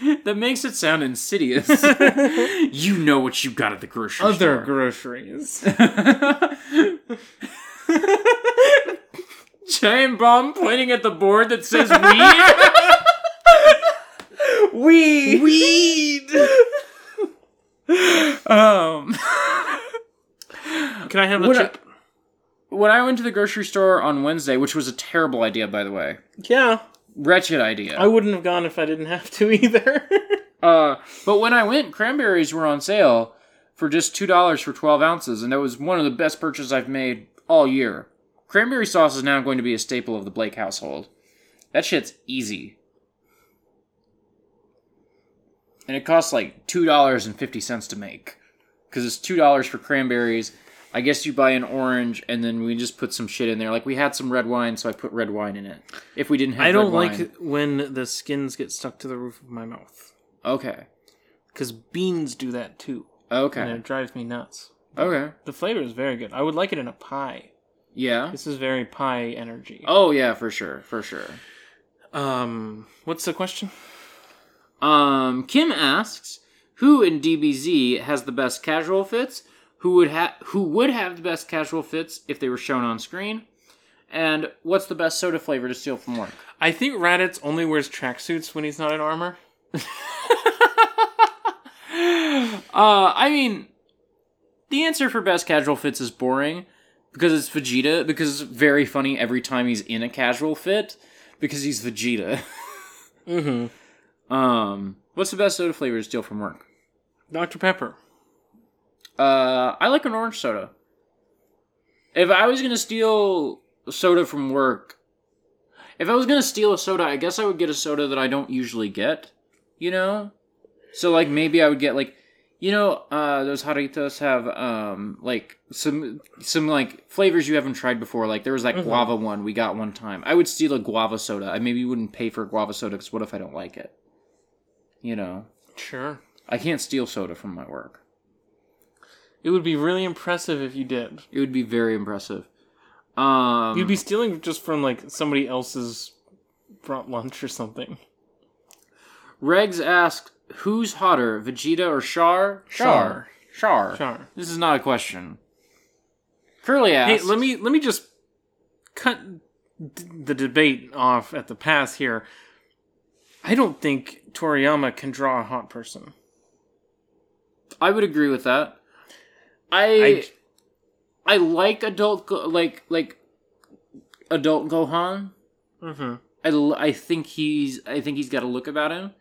that makes it sound insidious. you know what you got at the grocery store. Other store. groceries. Giant bomb pointing at the board that says weed. Weed. Weed. um, Can I have a I- chip? when I went to the grocery store on Wednesday, which was a terrible idea, by the way, yeah, wretched idea. I wouldn't have gone if I didn't have to either. Uh, but when I went, cranberries were on sale for just two dollars for twelve ounces, and that was one of the best purchases I've made all year. Cranberry sauce is now going to be a staple of the Blake household. That shit's easy, and it costs like two dollars and fifty cents to make because it's two dollars for cranberries. I guess you buy an orange, and then we just put some shit in there. Like we had some red wine, so I put red wine in it. If we didn't have, I don't like wine- when the skins get stuck to the roof of my mouth. Okay, Because beans do that too. okay, And it drives me nuts. okay. The flavor is very good. I would like it in a pie. Yeah. This is very pie energy. Oh yeah, for sure, for sure. Um, what's the question? Um, Kim asks, who in DBZ has the best casual fits? Who would have who would have the best casual fits if they were shown on screen? And what's the best soda flavor to steal from work? I think Raditz only wears tracksuits when he's not in armor. Uh, I mean, the answer for best casual fits is boring because it's Vegeta. Because it's very funny every time he's in a casual fit because he's Vegeta. Mm-hmm. um, what's the best soda flavor to steal from work? Dr. Pepper. Uh, I like an orange soda. If I was gonna steal soda from work, if I was gonna steal a soda, I guess I would get a soda that I don't usually get. You know, so like maybe I would get like, you know, uh, those Jarritos have um like some some like flavors you haven't tried before. Like there was that guava one we got one time. I would steal a guava soda. I maybe wouldn't pay for a guava soda because what if I don't like it? You know, Sure. I can't steal soda from my work. It would be really impressive if you did. It would be very impressive. Um, You'd be stealing just from like somebody else's brought lunch or something. Regs asked, "Who's hotter, Vegeta or Char?" Char. Char. Char. This is not a question. Curly asked, Hey, let me let me just cut d- the debate off at the pass here. I don't think Toriyama can draw a hot person. I would agree with that. I I I, like adult Go- like like adult Gohan. mm-hmm. I, l- I think he's I think he's got a look about him.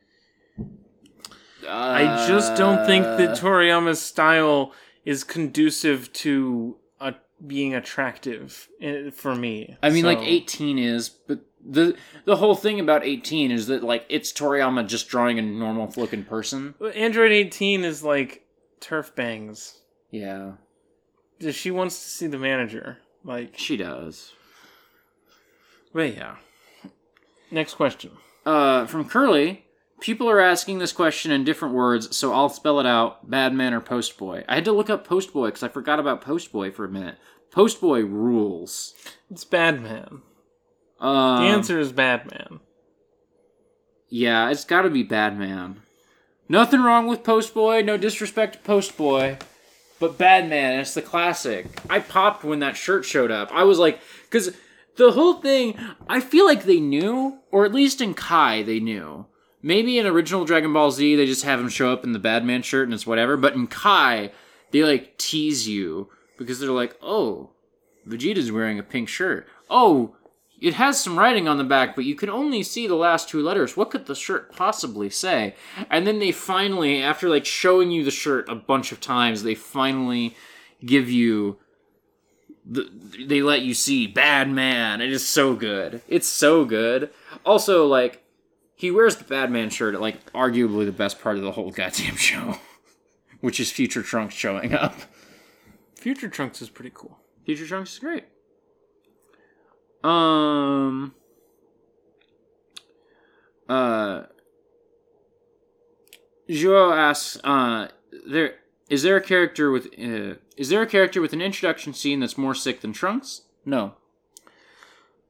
I just don't think Uh, that Toriyama's style is conducive to uh, being attractive eh, for me. I mean, like eighteen is, but the the whole thing about eighteen is that like it's Toriyama just drawing a normal looking person. Android 18 is like TERF bangs. Yeah, She wants to see the manager. Like, she does. but yeah. Next question. Uh, from Curly, people are asking this question in different words, so I'll spell it out: Badman or Postboy. I had to look up Postboy because I forgot about Postboy for a minute. Postboy rules. It's Badman. Um, The answer is Badman. Yeah, it's got to be Badman. Nothing wrong with Postboy. No disrespect to Postboy, but Badman, it's the classic. I popped when that shirt showed up. I was like, because the whole thing, I feel like they knew, or at least in Kai they knew. Maybe in original Dragon Ball Z they just have him show up in the Badman shirt and it's whatever. But in Kai, they like tease you because they're like, oh, Vegeta's wearing a pink shirt. Oh, it has some writing on the back, but you can only see the last two letters. What could the shirt possibly say? And then they finally, after like showing you the shirt a bunch of times, they finally give you the, they let you see bad man. It is so good. It's so good. Also, like he wears the bad man shirt at like arguably the best part of the whole goddamn show, which is Future Trunks showing up. Future Trunks is pretty cool. Future Trunks is great. Um. Uh. Joao asks, uh, there is there a character with uh, is there a character with an introduction scene that's more sick than Trunks? No.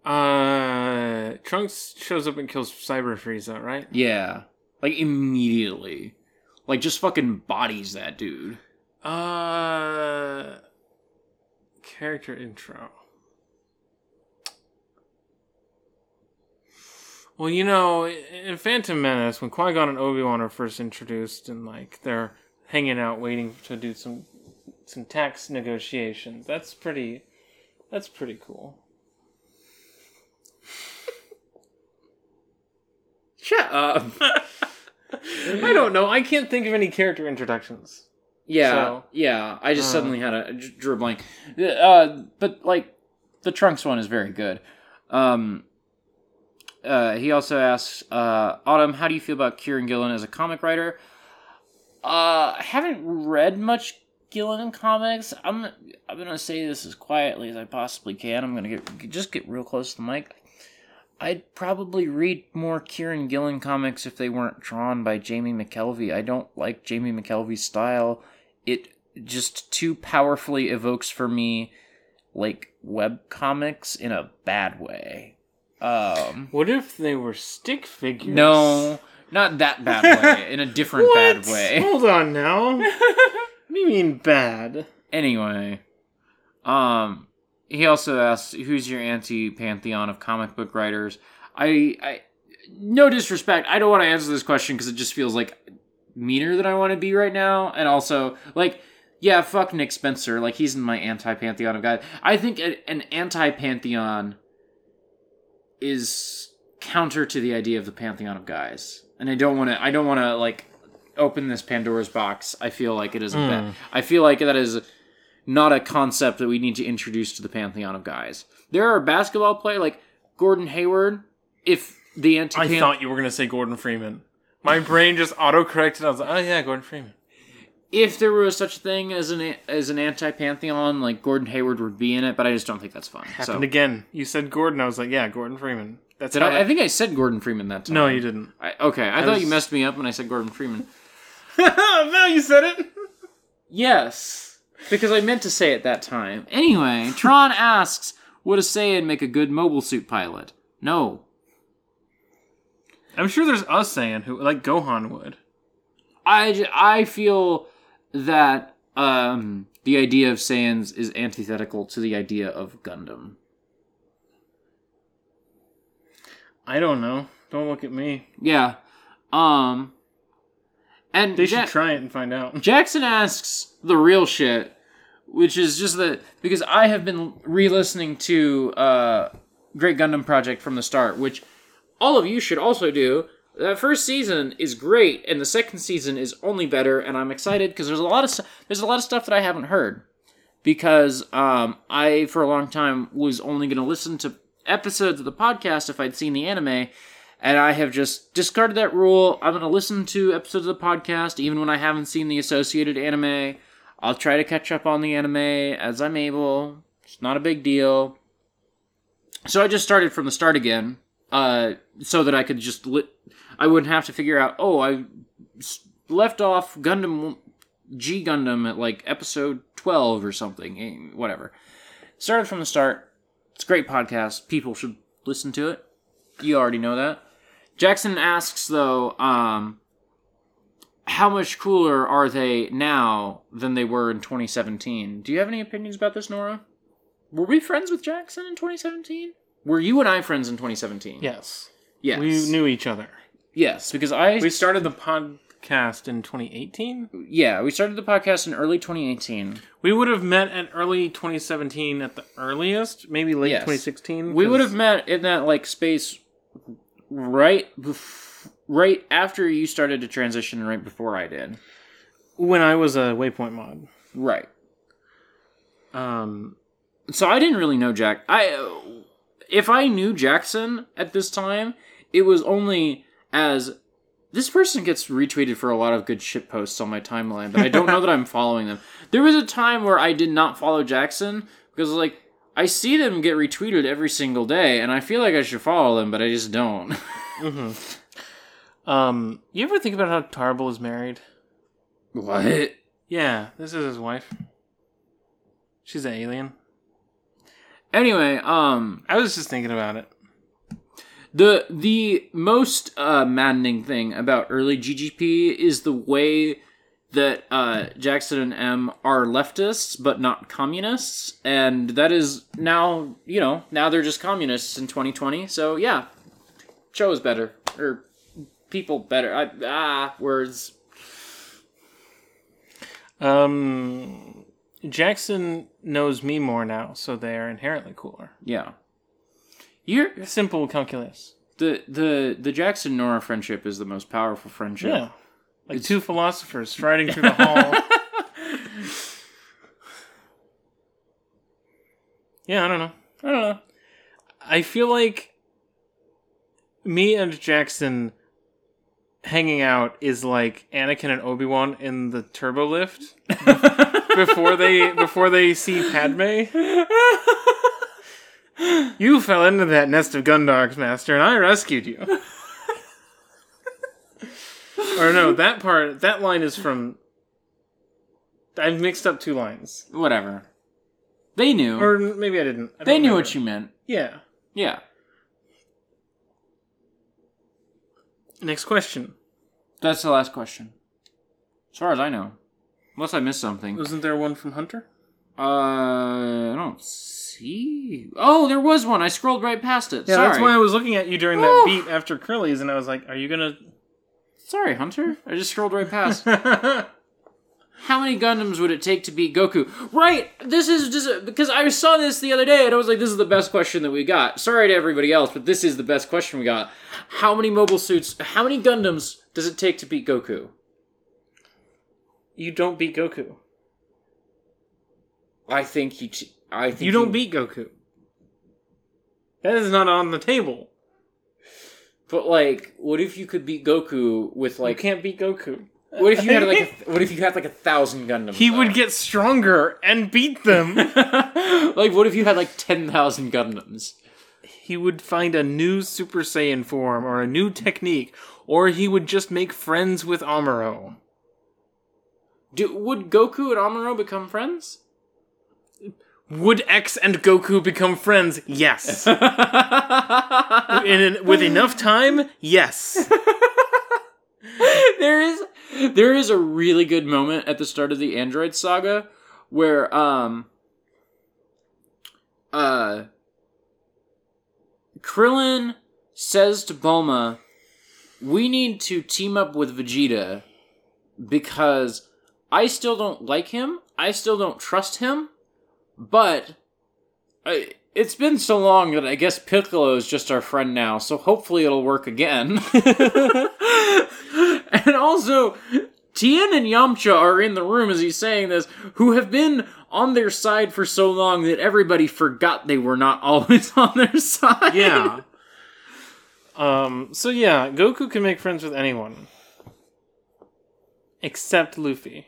Uh, Trunks shows up and kills Cyber Frieza, right? Yeah, like immediately, like just fucking bodies that dude. Uh, character intro. Well, you know, in Phantom Menace, when Qui Gon and Obi Wan are first introduced, and like they're hanging out waiting to do some some tax negotiations, that's pretty. That's pretty cool. Shut up. I don't know. I can't think of any character introductions. Yeah, So- yeah. I just Uh. suddenly had a drew a blank. Uh, but like the Trunks one is very good. Um, uh, he also asks, uh, Autumn, how do you feel about Kieran Gillen as a comic writer? Uh, I haven't read much Gillen in comics. I'm I'm gonna say this as quietly as I possibly can. I'm gonna get just get real close to the mic. I'd probably read more Kieran Gillen comics if they weren't drawn by Jamie McKelvie. I don't like Jamie McKelvie's style. It just too powerfully evokes for me like web comics in a bad way. Um What if they were stick figures? no, not that bad way, in a different bad way. Hold on now. what do you mean bad? Anyway, um, he also asks, "Who's your anti-pantheon of comic book writers?" I, I, no disrespect, I don't want to answer this question because it just feels like meaner than I want to be right now, and also like, yeah, fuck Nick Spencer, like he's in my anti-pantheon of guys. I think an anti-pantheon is counter to the idea of the pantheon of guys, and I don't want to. I don't want to like open this Pandora's box. I feel like it is a bad. I feel like that is not a concept that we need to introduce to the pantheon of guys. There are basketball players like Gordon Hayward if the anti I thought you were gonna say Gordon Freeman. My brain just autocorrected. I was like, oh yeah, Gordon Freeman. If there was such a thing as an as an anti pantheon, like Gordon Hayward would be in it, but I just don't think that's fun. So Happened again. You said Gordon. I was like, yeah, Gordon Freeman. That's did I, I think I said Gordon Freeman that time. No, you didn't. I, okay, I, thought was- you messed me up when I said Gordon Freeman. now you said it. Yes, because I meant to say it that time. Anyway, Tron asks, "Would a Saiyan make a good mobile suit pilot?" No. I'm sure there's us saying who like Gohan would. I I feel that um, the idea of Saiyans is antithetical to the idea of Gundam. I don't know. Don't look at me. Yeah. Um. And They Ja- should try it and find out. Jackson asks the real shit, which is just that because I have been re-listening to uh, Great Gundam Project from the start, which all of you should also do. That first season is great, and the second season is only better. And I'm excited because there's a lot of there's a lot of stuff that I haven't heard because um, I for a long time was only going to listen to episodes of the podcast if I'd seen the anime, and I have just discarded that rule. I'm going to listen to episodes of the podcast even when I haven't seen the associated anime. I'll try to catch up on the anime as I'm able. It's not a big deal. So I just started from the start again, uh, so that I could just li- I wouldn't have to figure out. Oh, I left off Gundam G Gundam at like episode twelve or something. eh, Whatever. Started from the start. It's a great podcast. People should listen to it. You already know that. Jackson asks though, um, how much cooler are they now than they were in 2017? Do you have any opinions about this, Nora? Were we friends with Jackson in 2017? Were you and I friends in 2017? Yes. Yes. We knew each other. Yes, because I We started the podcast in 2018. yeah we started the podcast in early 2018. We would have met at early 2017 at the earliest, maybe late Yes. 2016. We would have met in that like space right bef- right after you started to transition, and right before I did. when I was a Waypoint mod. Right. Um, So I didn't really know Jack. I if I knew Jackson at this time, it was only as this person gets retweeted for a lot of good shit posts on my timeline, but I don't know that I'm following them. There was a time where I did not follow Jackson because like I see them get retweeted every single day, and I feel like I should follow them, but I just don't. um, you ever think about how Tarble is married? what? Yeah, this is his wife. She's an alien. Anyway, um, I was just thinking about it. The the most uh, maddening thing about early GGP is the way that uh, Jackson and M are leftists but not communists, and that is now you know now they're just communists in 2020. So yeah, show is better or people better. I, ah, words. Um, Jackson knows me more now, so they are inherently cooler. Yeah, you're Simple calculus. the the the Jackson Nora friendship is the most powerful friendship. Yeah. Like two philosophers striding through the hall. yeah, I don't know. I don't know. I feel like me and Jackson hanging out is like Anakin and Obi Wan in the turbo lift before they before they see Padme. You fell into that nest of gundarks, Master, and I rescued you. or no, that part that line is from I've mixed up two lines. Whatever. They knew. Or maybe I didn't. I they knew remember. what you meant. Yeah. Yeah. Next question. That's the last question. As far as I know. Unless I missed something. Wasn't there one from Hunter? Uh, I don't see. Oh, there was one. I scrolled right past it. Yeah, Sorry. that's why I was looking at you during that beat after Curly's, and I was like, "Are you gonna?" Sorry, Hunter. I just scrolled right past. How many Gundams would it take to beat Goku? Right. This is just because I saw this the other day, and I was like, "This is the best question that we got." Sorry to everybody else, but this is the best question we got. How many mobile suits? How many Gundams does it take to beat Goku? you don't beat Goku. I think he. ch- I think You don't he- beat Goku. That is not on the table. But like, what if you could beat Goku with Like, like? you can't beat Goku. What if you had like? A, what if you had like a thousand Gundams? he though? would get stronger and beat them. like, what if you had like ten thousand Gundams? he would find a new Super Saiyan form or a new technique, or he would just make friends with Amuro. Do, would Goku and Amuro become friends? Would X and Goku become friends? Yes. In, with enough time, yes. there is there is a really good moment at the start of the Android saga where um uh Krillin says to Bulma, "We need to team up with Vegeta because I still don't like him. I still don't trust him, but I, it's been so long that I guess Piccolo is just our friend now, so hopefully it'll work again. and also, Tien and Yamcha are in the room as he's saying this, who have been on their side for so long that everybody forgot they were not always on their side. Yeah. Um, so yeah, Goku can make friends with anyone. Except Luffy.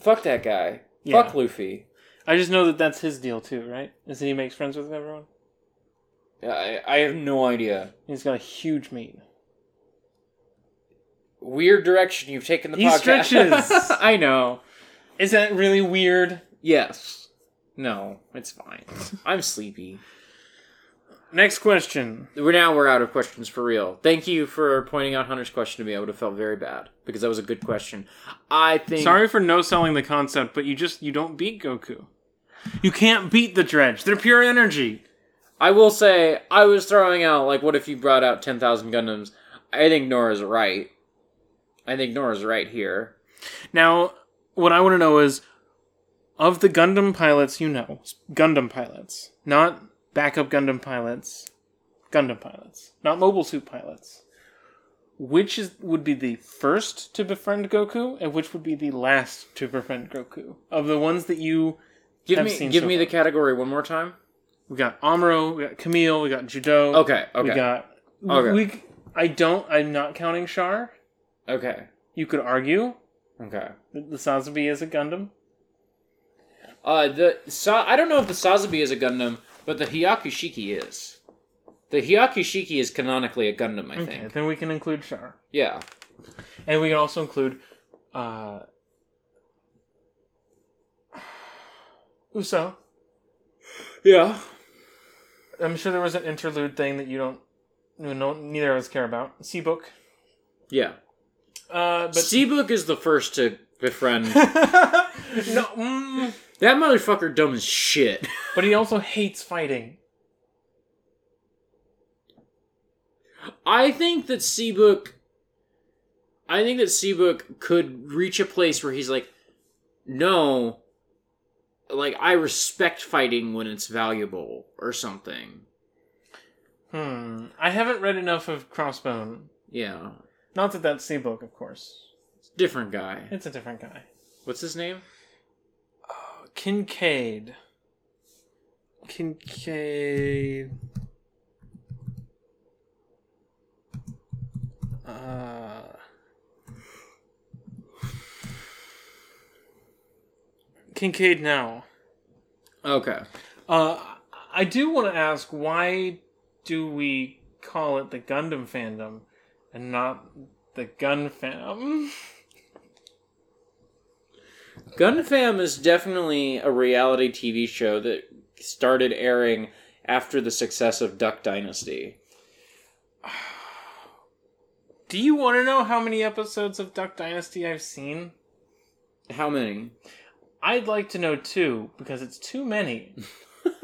Fuck that guy. Yeah. Fuck Luffy. I just know that that's his deal too, right? Is that he makes friends with everyone? I, I have no idea. He's got a huge meat. Weird direction you've taken the He podcast. stretches. I know. Is that really weird? Yes. No, it's fine. I'm sleepy. Next question. We're now we're out of questions for real. Thank you for pointing out Hunter's question to me. I would have felt very bad because that was a good question. I think Sorry for no selling the concept, but you just you don't beat Goku. You can't beat the dredge. They're pure energy. I will say I was throwing out like what if you brought out 10,000 Gundams? I think Nora's right. I think Nora's right here. Now, what I want to know is of the Gundam pilots you know, Gundam pilots, not backup Gundam pilots, Gundam pilots, not mobile suit pilots. Which is would be the first to befriend Goku, and which would be the last to befriend Goku? Of the ones that you Give I've me seen give so me far. the category one more time. we got Amuro, we got Kamille, we got Judau. Okay, okay. We got Okay. we. I don't. I'm not counting Char. Okay. You could argue Okay. that the Sazabi is a Gundam. Uh the Sa- I don't know if the Sazabi is a Gundam, but the Hyakushiki is. The Hyakushiki is canonically a Gundam, I Okay, think. then we can include Char. Yeah. And we can also include uh Uso. Yeah. I'm sure there was an interlude thing that you don't you know neither of us care about. Seabook. Yeah. Uh but Seabook is the first to befriend. no, mm, that motherfucker dumb as shit. but he also hates fighting. I think that Seabook. I think that Seabook could reach a place where he's like, no, like I respect fighting when it's valuable or something. Hmm. I haven't read enough of Crossbone. Yeah, Not that that's Seabook, of course. different guy. It's a different guy. What's his name? Kincaid. Kincaid. Uh, Kincaid Nau. Okay. Uh, I do want to ask why do we call it the Gundam fandom and not the Gun Fam? Gun Fam is definitely a reality TV show that started airing after the success of Duck Dynasty. Do you want to know how many episodes of Duck Dynasty I've seen? How many? I'd like to know too, because it's too many.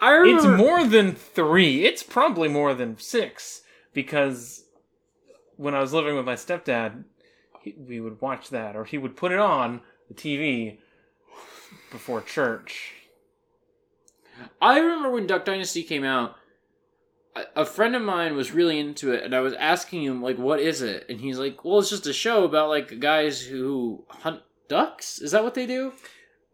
I remember. It's more than three. It's probably more than six, because when I was living with my stepdad, he, we would watch that, or he would put it on the TV before church. I remember when Duck Dynasty came out. a- A friend of mine was really into it, and I was asking him like, "What is it?" And he's like, "Well, it's just a show about like guys who hunt ducks. Is that what they do?"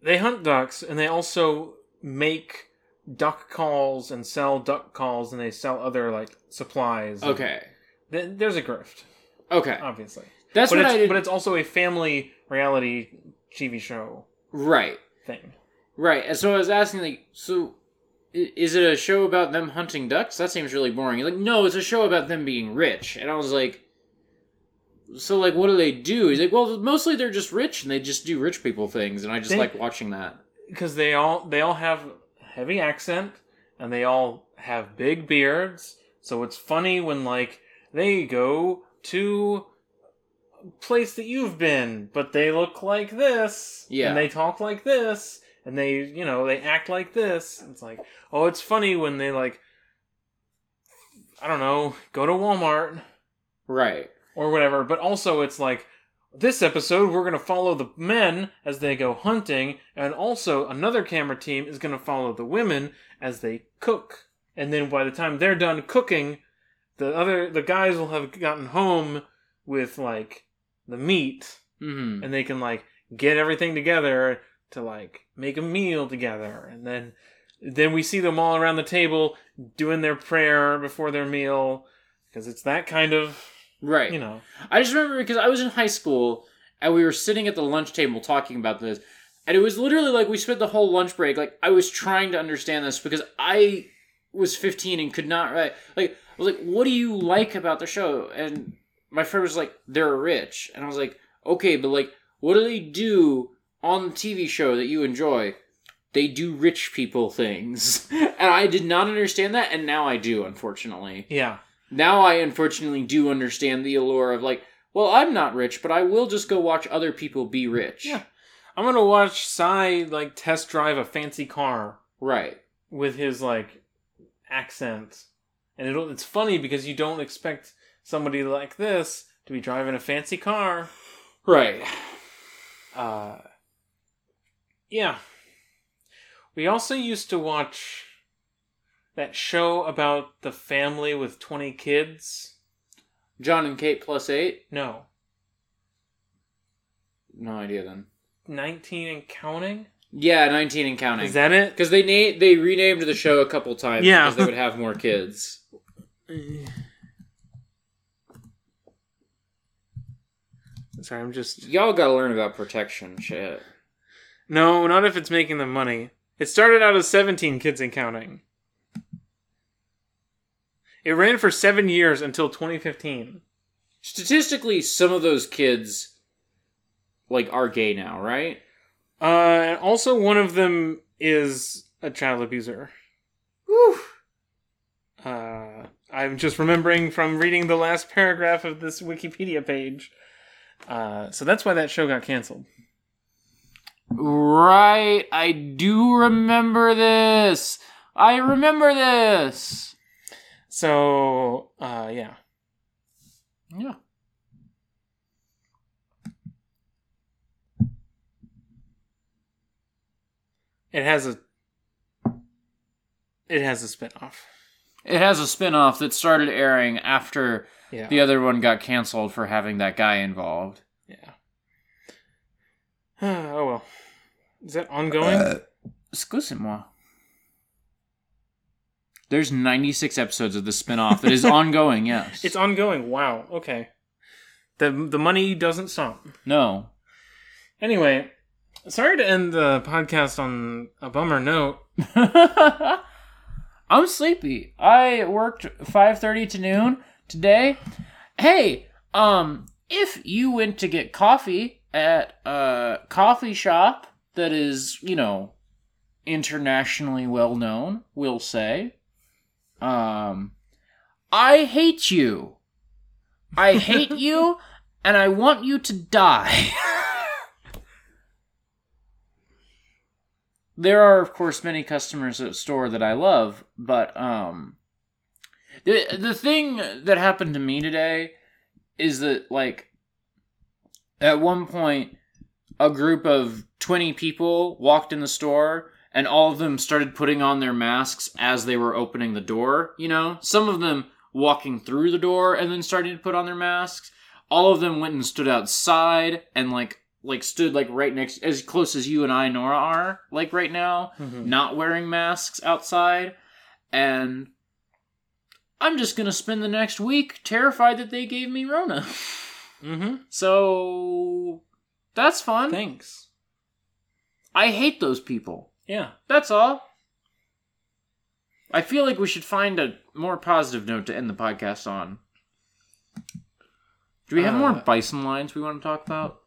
They hunt ducks, and they also make duck calls and sell duck calls, and they sell other like supplies. Okay. Th- there's a grift, Okay. obviously. That's but what it's I did. but it's also a family reality TV show right. thing. Right. And so I was asking, like, so is it a show about them hunting ducks? That seems really boring. He's like, no, it's a show about them being rich. And I was like, so like, what do they do? He's like, well, mostly they're just rich and they just do rich people things, and I just They- like watching that. because they all they all have heavy accent and they all have big beards so it's funny when like they go to place that you've been but they look like this Yeah. and they talk like this and they you know they act like this it's like oh it's funny when they like i don't know go to walmart Right. or whatever. But also, it's like this episode we're going to follow the men as they go hunting, and also another camera team is going to follow the women as they cook. And then by the time they're done cooking, the other the guys will have gotten home with like the meat, Mm-hmm. and they can like get everything together to like make a meal together, and then then we see them all around the table doing their prayer before their meal because it's that kind of Right. you know I just remember because I was in high school and we were sitting at the lunch table talking about this, and it was literally like we spent the whole lunch break like I was trying to understand this because I was 15 and could not write. Like I was like, "What do you like about the show?" And my friend was like, "They're rich," and I was like, "Okay, but like, what do they do on the TV show that you enjoy?" They do rich people things, and I did not understand that, and now I do, unfortunately yeah now I unfortunately do understand the allure of like, well, I'm not rich, but I will just go watch other people be rich. Yeah. I'm gonna watch Si like test drive a fancy car Right. with his like accent, and it'll it's funny because you don't expect somebody like this to be driving a fancy car. Right. Uh, yeah. We also used to watch that show about the family with twenty kids. Jon and Kate plus eight? No, No idea then. nineteen and counting. Yeah, 19 and counting. Is that it? Because they na- they renamed the show a couple times Yeah. because they would have more kids. Sorry, I'm just Y'all gotta learn about protection shit. No, not if it's making them money. It started out as 17 kids and counting. It ran for seven years until 2015. Statistically, some of those kids like are gay now, right? Uh, and also one of them is a child abuser. Whew. Uh, I'm just remembering from reading the last paragraph of this Wikipedia page. Uh, so that's why that show got canceled. Right, I do remember this. I remember this. So, uh, yeah. Yeah. It has a. It has a spinoff. It has a spin-off that started airing after Yeah. the other one got canceled for having that guy involved. Yeah. oh well. Is that ongoing? Uh, Excusez-moi. There's 96 episodes of the spin-off that is ongoing, yes. it's ongoing. Wow. Okay. The the money doesn't stop. No. Anyway, sorry to end the podcast on a bummer note. I'm sleepy. I worked 5:30 to noon today. Hey, um if you went to get coffee at a coffee shop that is, you know, internationally well known, we'll say, um I hate you. I hate you and I want you to die. there are of course many customers at store that I love, but um the the thing that happened to me today is that like at one point a group of 20 people walked in the store and all of them started putting on their masks as they were opening the door, you know? Some of them walking through the door and then starting to put on their masks. All of them went and stood outside and like like stood like right next as close as you and I Nora are like right now, Mhm. not wearing masks outside and I'm just going to spend the next week terrified that they gave me rona. Mm-hmm. so that's fun. Thanks. I hate those people. Yeah. That's all. I feel like we should find a more positive note to end the podcast on. Do we have more Uh, bison lines we want to talk about?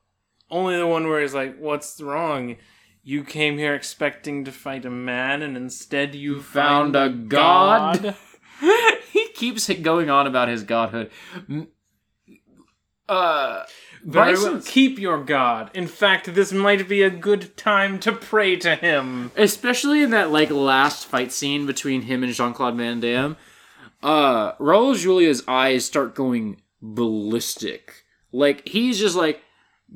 Only the one where he's like, "What's wrong? You came here expecting to fight a man, and instead you found found a god." he keeps going on about his godhood. Uh, Very well. Keep your god. In fact, this might be a good time to pray to him. especially in that like last fight scene between him and Jean Claude Van Damme, uh, Raul Julia's eyes start going ballistic. Like he's just like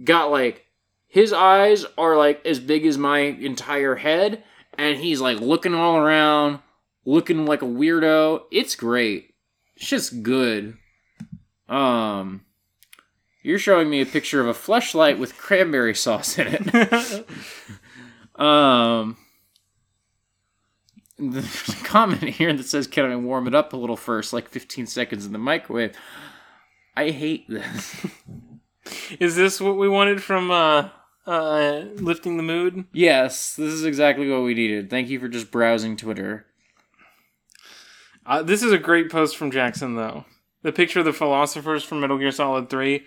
got like his eyes are like as big as my entire head, and he's like looking all around, looking like a weirdo. It's great. It's just good. Um. You're showing me a picture of a fleshlight with cranberry sauce in it. Um, there's a comment here that says, "Can I warm it up a little first, like 15 seconds in the microwave?" I hate this. Is this what we wanted from uh, uh, lifting the mood? yes, this is exactly what we needed. Thank you for just browsing Twitter. Uh, this is a great post from Jackson, though. The picture of the philosophers from Metal Gear Solid 3,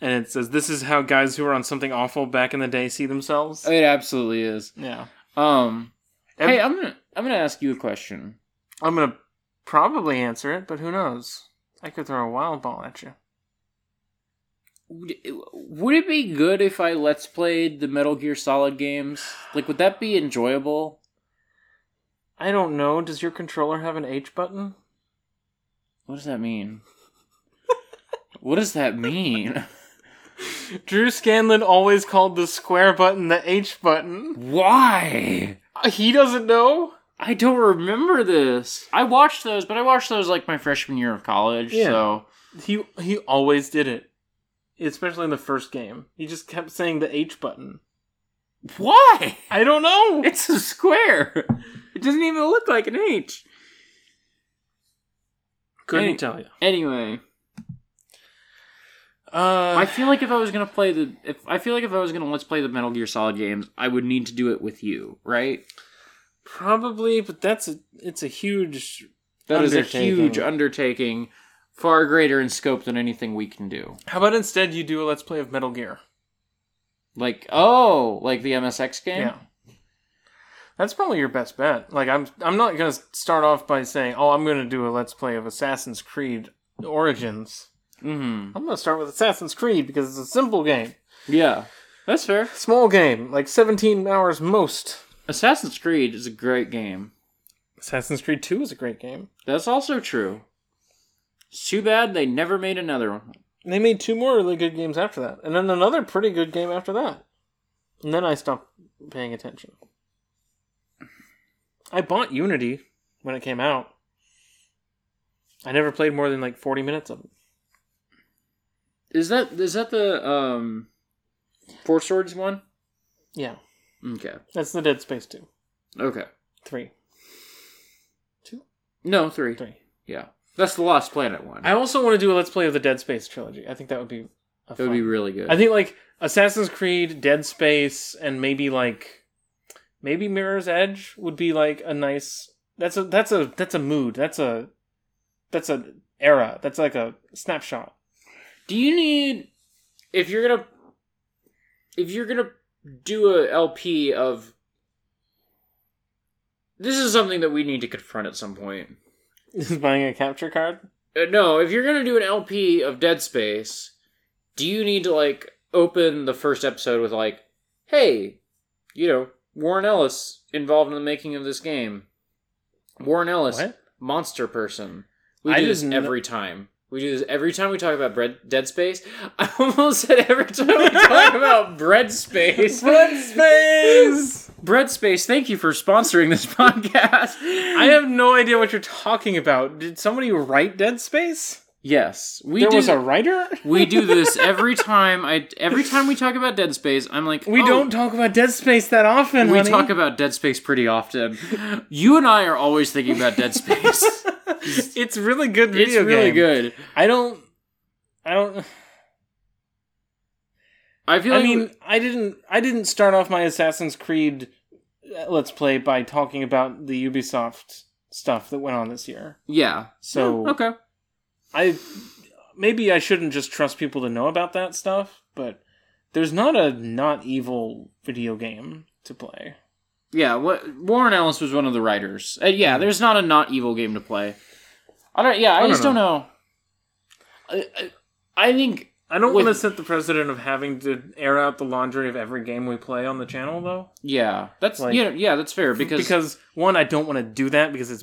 and it says, This is how guys who were on something awful back in the day see themselves. It absolutely is. Yeah. Um, Ev- hey, I'm gonna I'm gonna ask you a question. I'm going to probably answer it, but who knows? I could throw a wild ball at you. Would would it be good if I let's played the Metal Gear Solid games? Like, would that be enjoyable? I don't know. Does your controller have an H button? What does that mean? what does that mean? Drew Scanlon always called the square button the H button. Why? Uh, He doesn't know? I don't remember this. I watched those, but I watched those like my freshman year of college. Yeah. So He he always did it. Especially in the first game. He just kept saying the H button. why? I don't know. It's a square. It doesn't even look like an H. Couldn't Any- tell you. Anyway, Uh, I feel like if I was gonna play the, if I feel like if I was gonna let's play the Metal Gear Solid games, I would need to do it with you, right? probably, but that's a it's a huge. That is a Undertaking. huge undertaking, far greater in scope than anything we can do. How about instead you do a let's play of Metal Gear? Like, oh, like the MSX game. Yeah. That's probably your best bet. Like I'm I'm not going to start off by saying, "Oh, I'm going to do a let's play of Assassin's Creed Origins." Mm-hmm. I'm going to start with Assassin's Creed because it's a simple game. Yeah, that's fair. Small game, like 17 hours most. Assassin's Creed is a great game. Assassin's Creed 2 is a great game. That's also true. It's too bad they never made another one. They made two more really good games after that, and then another pretty good game after that. And then I stopped paying attention. I bought Unity when it came out. I never played more than like 40 minutes of it. Is that is that the um Four Swords one? Yeah, Okay. that's the Dead Space 2. Okay. 3. 2? No, three. 3. Yeah. That's the Lost Planet one. I also want to do a Let's Play of the Dead Space trilogy. I think that would be a that would be really good. I think like Assassin's Creed, Dead Space, and maybe like maybe Mirror's Edge would be like a nice. That's a that's a that's a mood. That's a that's a era. That's like a snapshot. Do you need if you're gonna if you're gonna do a LP of this is something that we need to confront at some point. Is buying a capture card? Uh, no, if you're gonna do an LP of Dead Space, do you need to like open the first episode with like, "Hey, you know, Warren Ellis involved in the making of this game." Warren Ellis, What? monster person. We I do this didn't kn- every time. We do this every time we talk about bread, Dead Space. I almost said every time we talk about Bread Space. Bread Space. Bread Space, thank you for sponsoring this podcast. I have no idea what you're talking about. Did somebody write Dead Space? Yes, we there do. was a writer. we do this every time. I every time we talk about Dead Space, I'm like, We oh, don't talk about Dead Space that often. We honey. talk about Dead Space pretty often. You and I are always thinking about Dead Space. it's really good Video it's really game. good. I don't. I don't. I feel I like mean, I didn't. I didn't start off my Assassin's Creed uh, Let's Play by talking about the Ubisoft stuff that went on this year. yeah. So Yeah, okay. I maybe I shouldn't just trust people to know about that stuff, but there's not a not evil video game to play. Yeah, what Warren Ellis was one of the writers. Uh, yeah, there's not a not evil game to play. I don't. Yeah, I, don't just don't know. I, I, I think I don't want to set the precedent of having to air out the laundry of every game we play on the channel, though. yeah, that's Like- yeah, yeah, that's fair because, Because one, I don't want to do that because it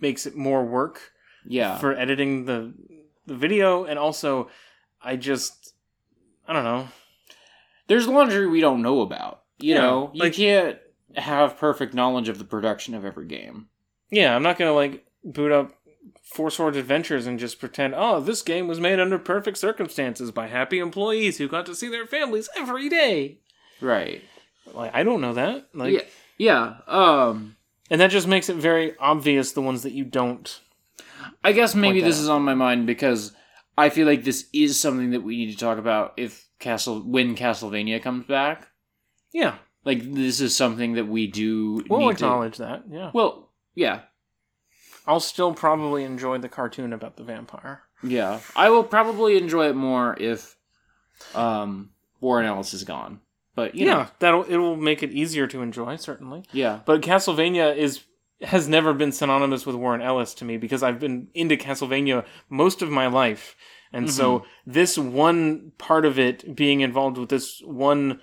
makes it more work yeah, for editing the the video, and also I just I don't know. there's laundry we don't know about. You Yeah, know, you like- can't have perfect knowledge of the production of every game. Yeah, I'm not gonna like boot up Four Swords Adventures and just pretend, oh, this game was made under perfect circumstances by happy employees who got to see their families every day. Right. Like I don't know that. Like yeah. Yeah. Um. and that just makes it very obvious the ones that you don't. I guess maybe this is on my mind because I feel like this is something that we need to talk about if Castle when Castlevania comes back. Yeah. Like this is something that we do. We'll acknowledge that. Yeah. Well, yeah, I'll still probably enjoy the cartoon about the vampire. yeah. I will probably enjoy it more if um Warren Ellis is gone. But you yeah, know, that'll it will make it easier to enjoy certainly. yeah, But Castlevania is has never been synonymous with Warren Ellis to me because I've been into Castlevania most of my life. And so this one part of it being involved with this one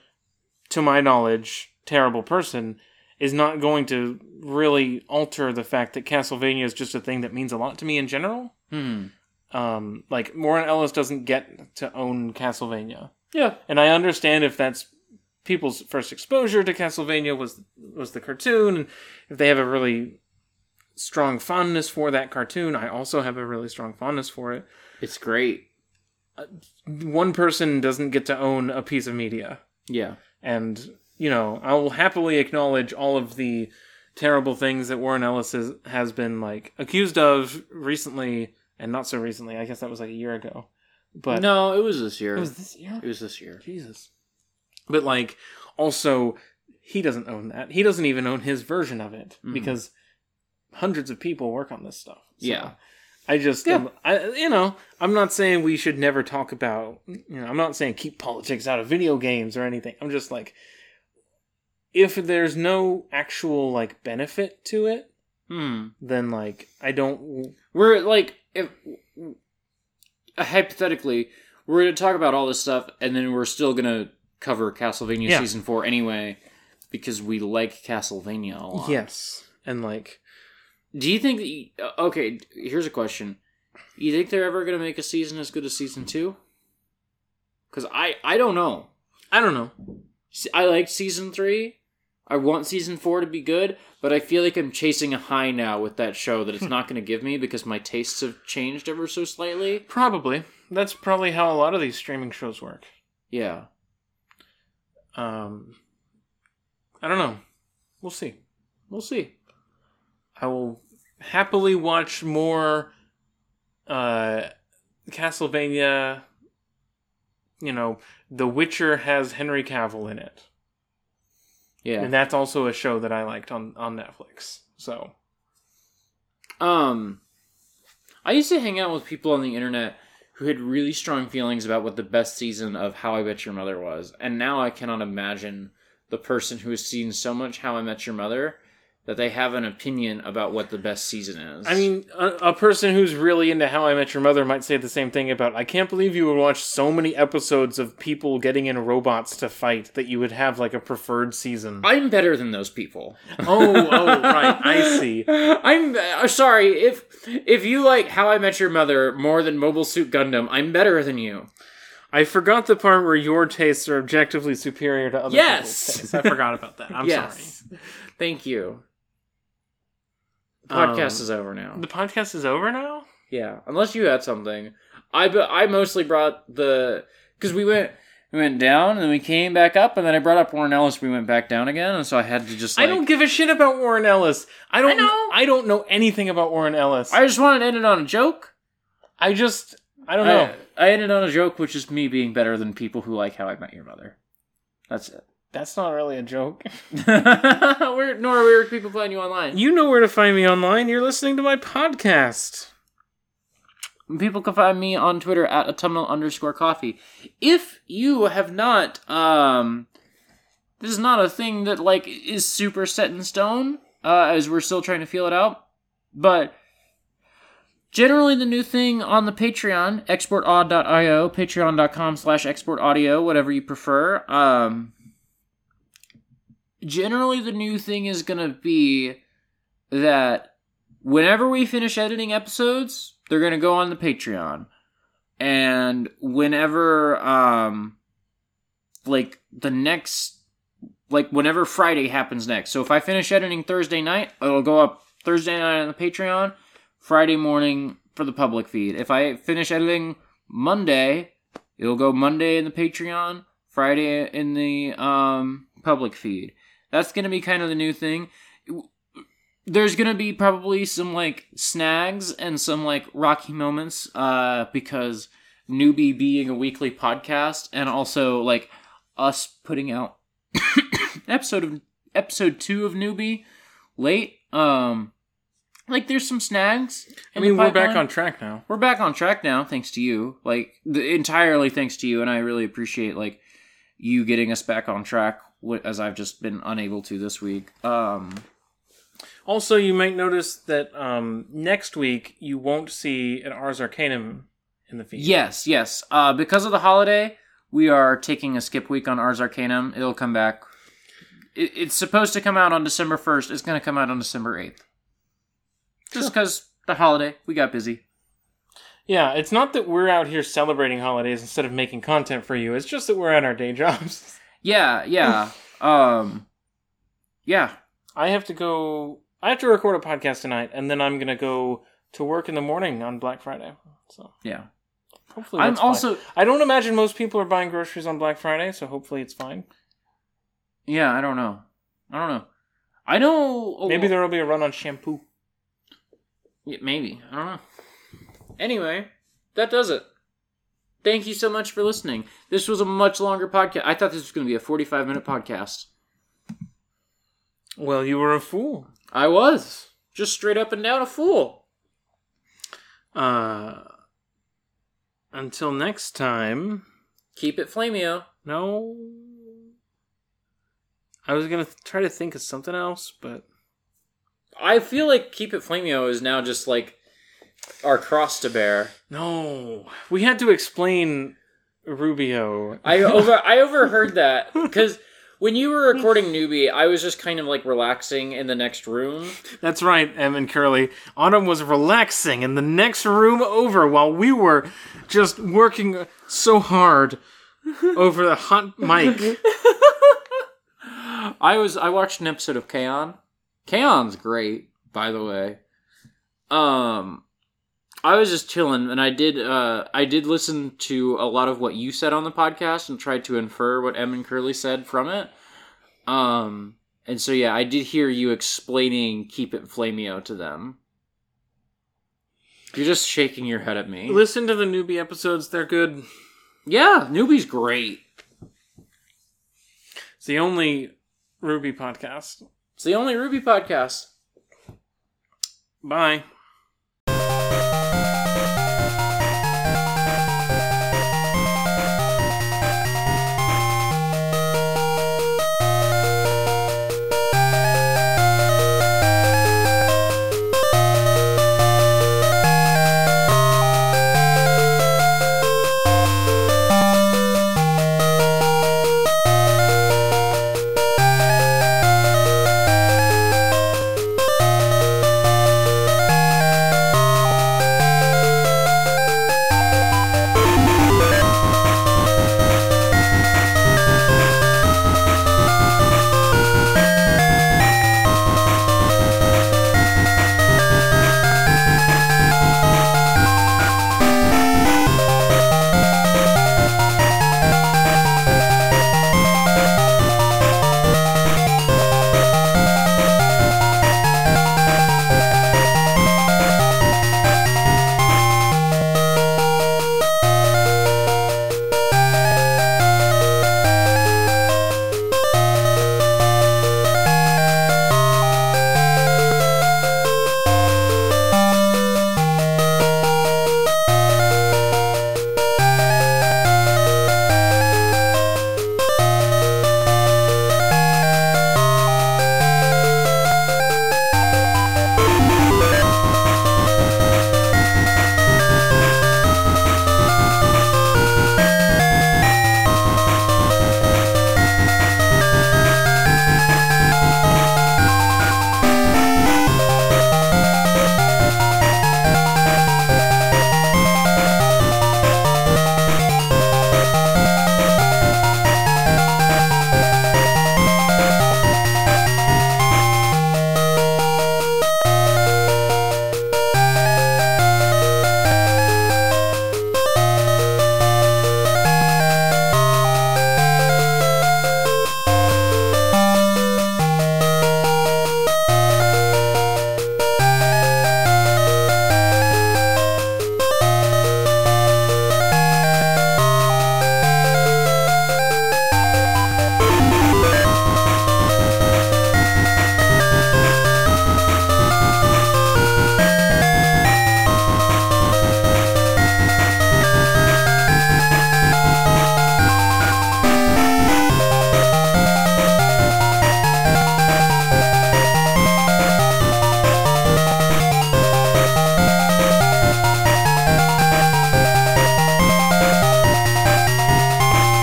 to my knowledge terrible person is not going to really alter the fact that Castlevania is just a thing that means a lot to me in general. hmm. Um like Warren Ellis doesn't get to own Castlevania. yeah, And I understand if that's people's first exposure to Castlevania was was the cartoon, and if they have a really strong fondness for that cartoon, I also have a really strong fondness for it. it's great. Uh, one person doesn't get to own a piece of media, Yeah, and you know I will happily acknowledge all of the terrible things that Warren Ellis has, has been like accused of recently, and not so recently. I guess that was like a year ago, but no, it was this year. it was this year. It was this year. Jesus. But like also he doesn't own that. He doesn't even own his version of it Mhm. because hundreds of people work on this stuff. So Yeah. I just Yeah. am- I you know, I'm not saying we should never talk about you know, I'm not saying keep politics out of video games or anything. I'm just like if there's no actual like benefit to it, Hmm. then like I don't We're like, if hypothetically, we're going to talk about all this stuff, and then we're still going to cover Castlevania Yeah. season four anyway, because we like Castlevania a lot. yes. And like Do you think? That okay, here's a question. You think they're ever going to make a season as good as season two? Because I, I don't know. I don't know. I like season three. I want season four to be good, but I feel like I'm chasing a high now with that show that it's hmm. not going to give me because my tastes have changed ever so slightly. Probably. That's probably how a lot of these streaming shows work. Yeah. Um, I don't know. We'll see. We'll see. I will happily watch more uh, Castlevania. You know, The Witcher has Henry Cavill in it, Yeah. and that's also a show that I liked on on Netflix. So Um, I used to hang out with people on the internet who had really strong feelings about what the best season of How I Met Your Mother was, and now I cannot imagine the person who has seen so much How I Met Your Mother that they have an opinion about what the best season is. I mean, a, a person who's really into How I Met Your Mother might say the same thing about. I can't believe you would watch so many episodes of people getting in robots to fight that you would have like a preferred season. I'm better than those people. oh, oh, right. I see. I'm uh, sorry if if you like How I Met Your Mother more than Mobile Suit Gundam. I'm better than you. I forgot the part where your tastes are objectively superior to other Yes! people's tastes. I forgot about that. I'm yes. Thank you. The Um, podcast is over now. The podcast is over now? Yeah, unless you had something. I I mostly brought the because we went we went down and then we came back up and then I brought up Warren Ellis. We went back down again, and so I had to just. Like, I don't give a shit about Warren Ellis. I don't I know. I don't know anything about Warren Ellis. I just wanted to end it on a joke. I just I don't know. I, I ended on a joke, which is me being better than people who like How I Met Your Mother. That's it. That's not really a joke. where, nor where are people find you online? You know where to find me online. You're listening to my podcast. People can find me on Twitter at autumnal underscore coffee. If you have not, um, this is not a thing that like is super set in stone, uh, as we're still trying to feel it out. But generally, the new thing on the Patreon, exportaud.io, patreon.com slash exportaudio, whatever you prefer. Um, generally, the new thing is gonna be that whenever we finish editing episodes, they're gonna go on the Patreon. And whenever um like the next like whenever Friday happens next. So if I finish editing Thursday night, it'll go up Thursday night on the Patreon, Friday morning for the public feed. If I finish editing Monday, it'll go Monday in the Patreon, Friday in the um public feed. That's going to be kind of the new thing. There's gonna be probably some like snags and some like rocky moments uh because newbie being a weekly podcast and also like us putting out episode of episode two of newbie late um like there's some snags I mean, we're back on track now. we're back on track now thanks to you. Like the, entirely thanks to you and i really appreciate like you getting us back on track as i've just been unable to this week um Also, you might notice that um, next week you won't see an Ars Arcanum in the feed. Yes, yes. Uh, because of the holiday, we are taking a skip week on Ars Arcanum. It'll come back. It, it's supposed to come out on December 1st. It's going to come out on December 8th. Just because the holiday, we got busy. Yeah, it's not that we're out here celebrating holidays instead of making content for you. It's just that we're at our day jobs. Yeah, yeah. um, yeah. I have to go. I have to record a podcast tonight, and then I'm gonna go to work in the morning on Black Friday. So Yeah. hopefully, I'm that's fine. also, I don't imagine most people are buying groceries on Black Friday, so hopefully it's fine. yeah, I don't know. I don't know. I know. a Maybe there will be a run on shampoo. Yeah, maybe. I don't know. Anyway, that does it. Thank you so much for listening. This was a much longer podcast. I thought this was going to be a 45 minute podcast. Well, you were a fool. I was. Just straight up and down a fool. Uh, until next time. Keep it flameo. No. I was gonna try to think of something else, but I feel like Keep It Flameo is now just like our cross to bear. no. We had to explain Rubio. I over I overheard that because when you were recording Newbie, I was just kind of like relaxing in the next room. That's right, Em and Curly. Autumn was relaxing in the next room over while we were just working so hard over the hot mic. I was I watched an episode of K-On! K-On's great, by the way. Um I was just chilling and I did uh I did listen to a lot of what you said on the podcast and tried to infer what Em and Curly said from it. Um and so yeah, I did hear you explaining keep it flameo to them. You're just shaking your head at me. Listen to the newbie episodes, they're good. Yeah, newbie's great. It's the only Ruby podcast. It's the only Ruby podcast. Bye.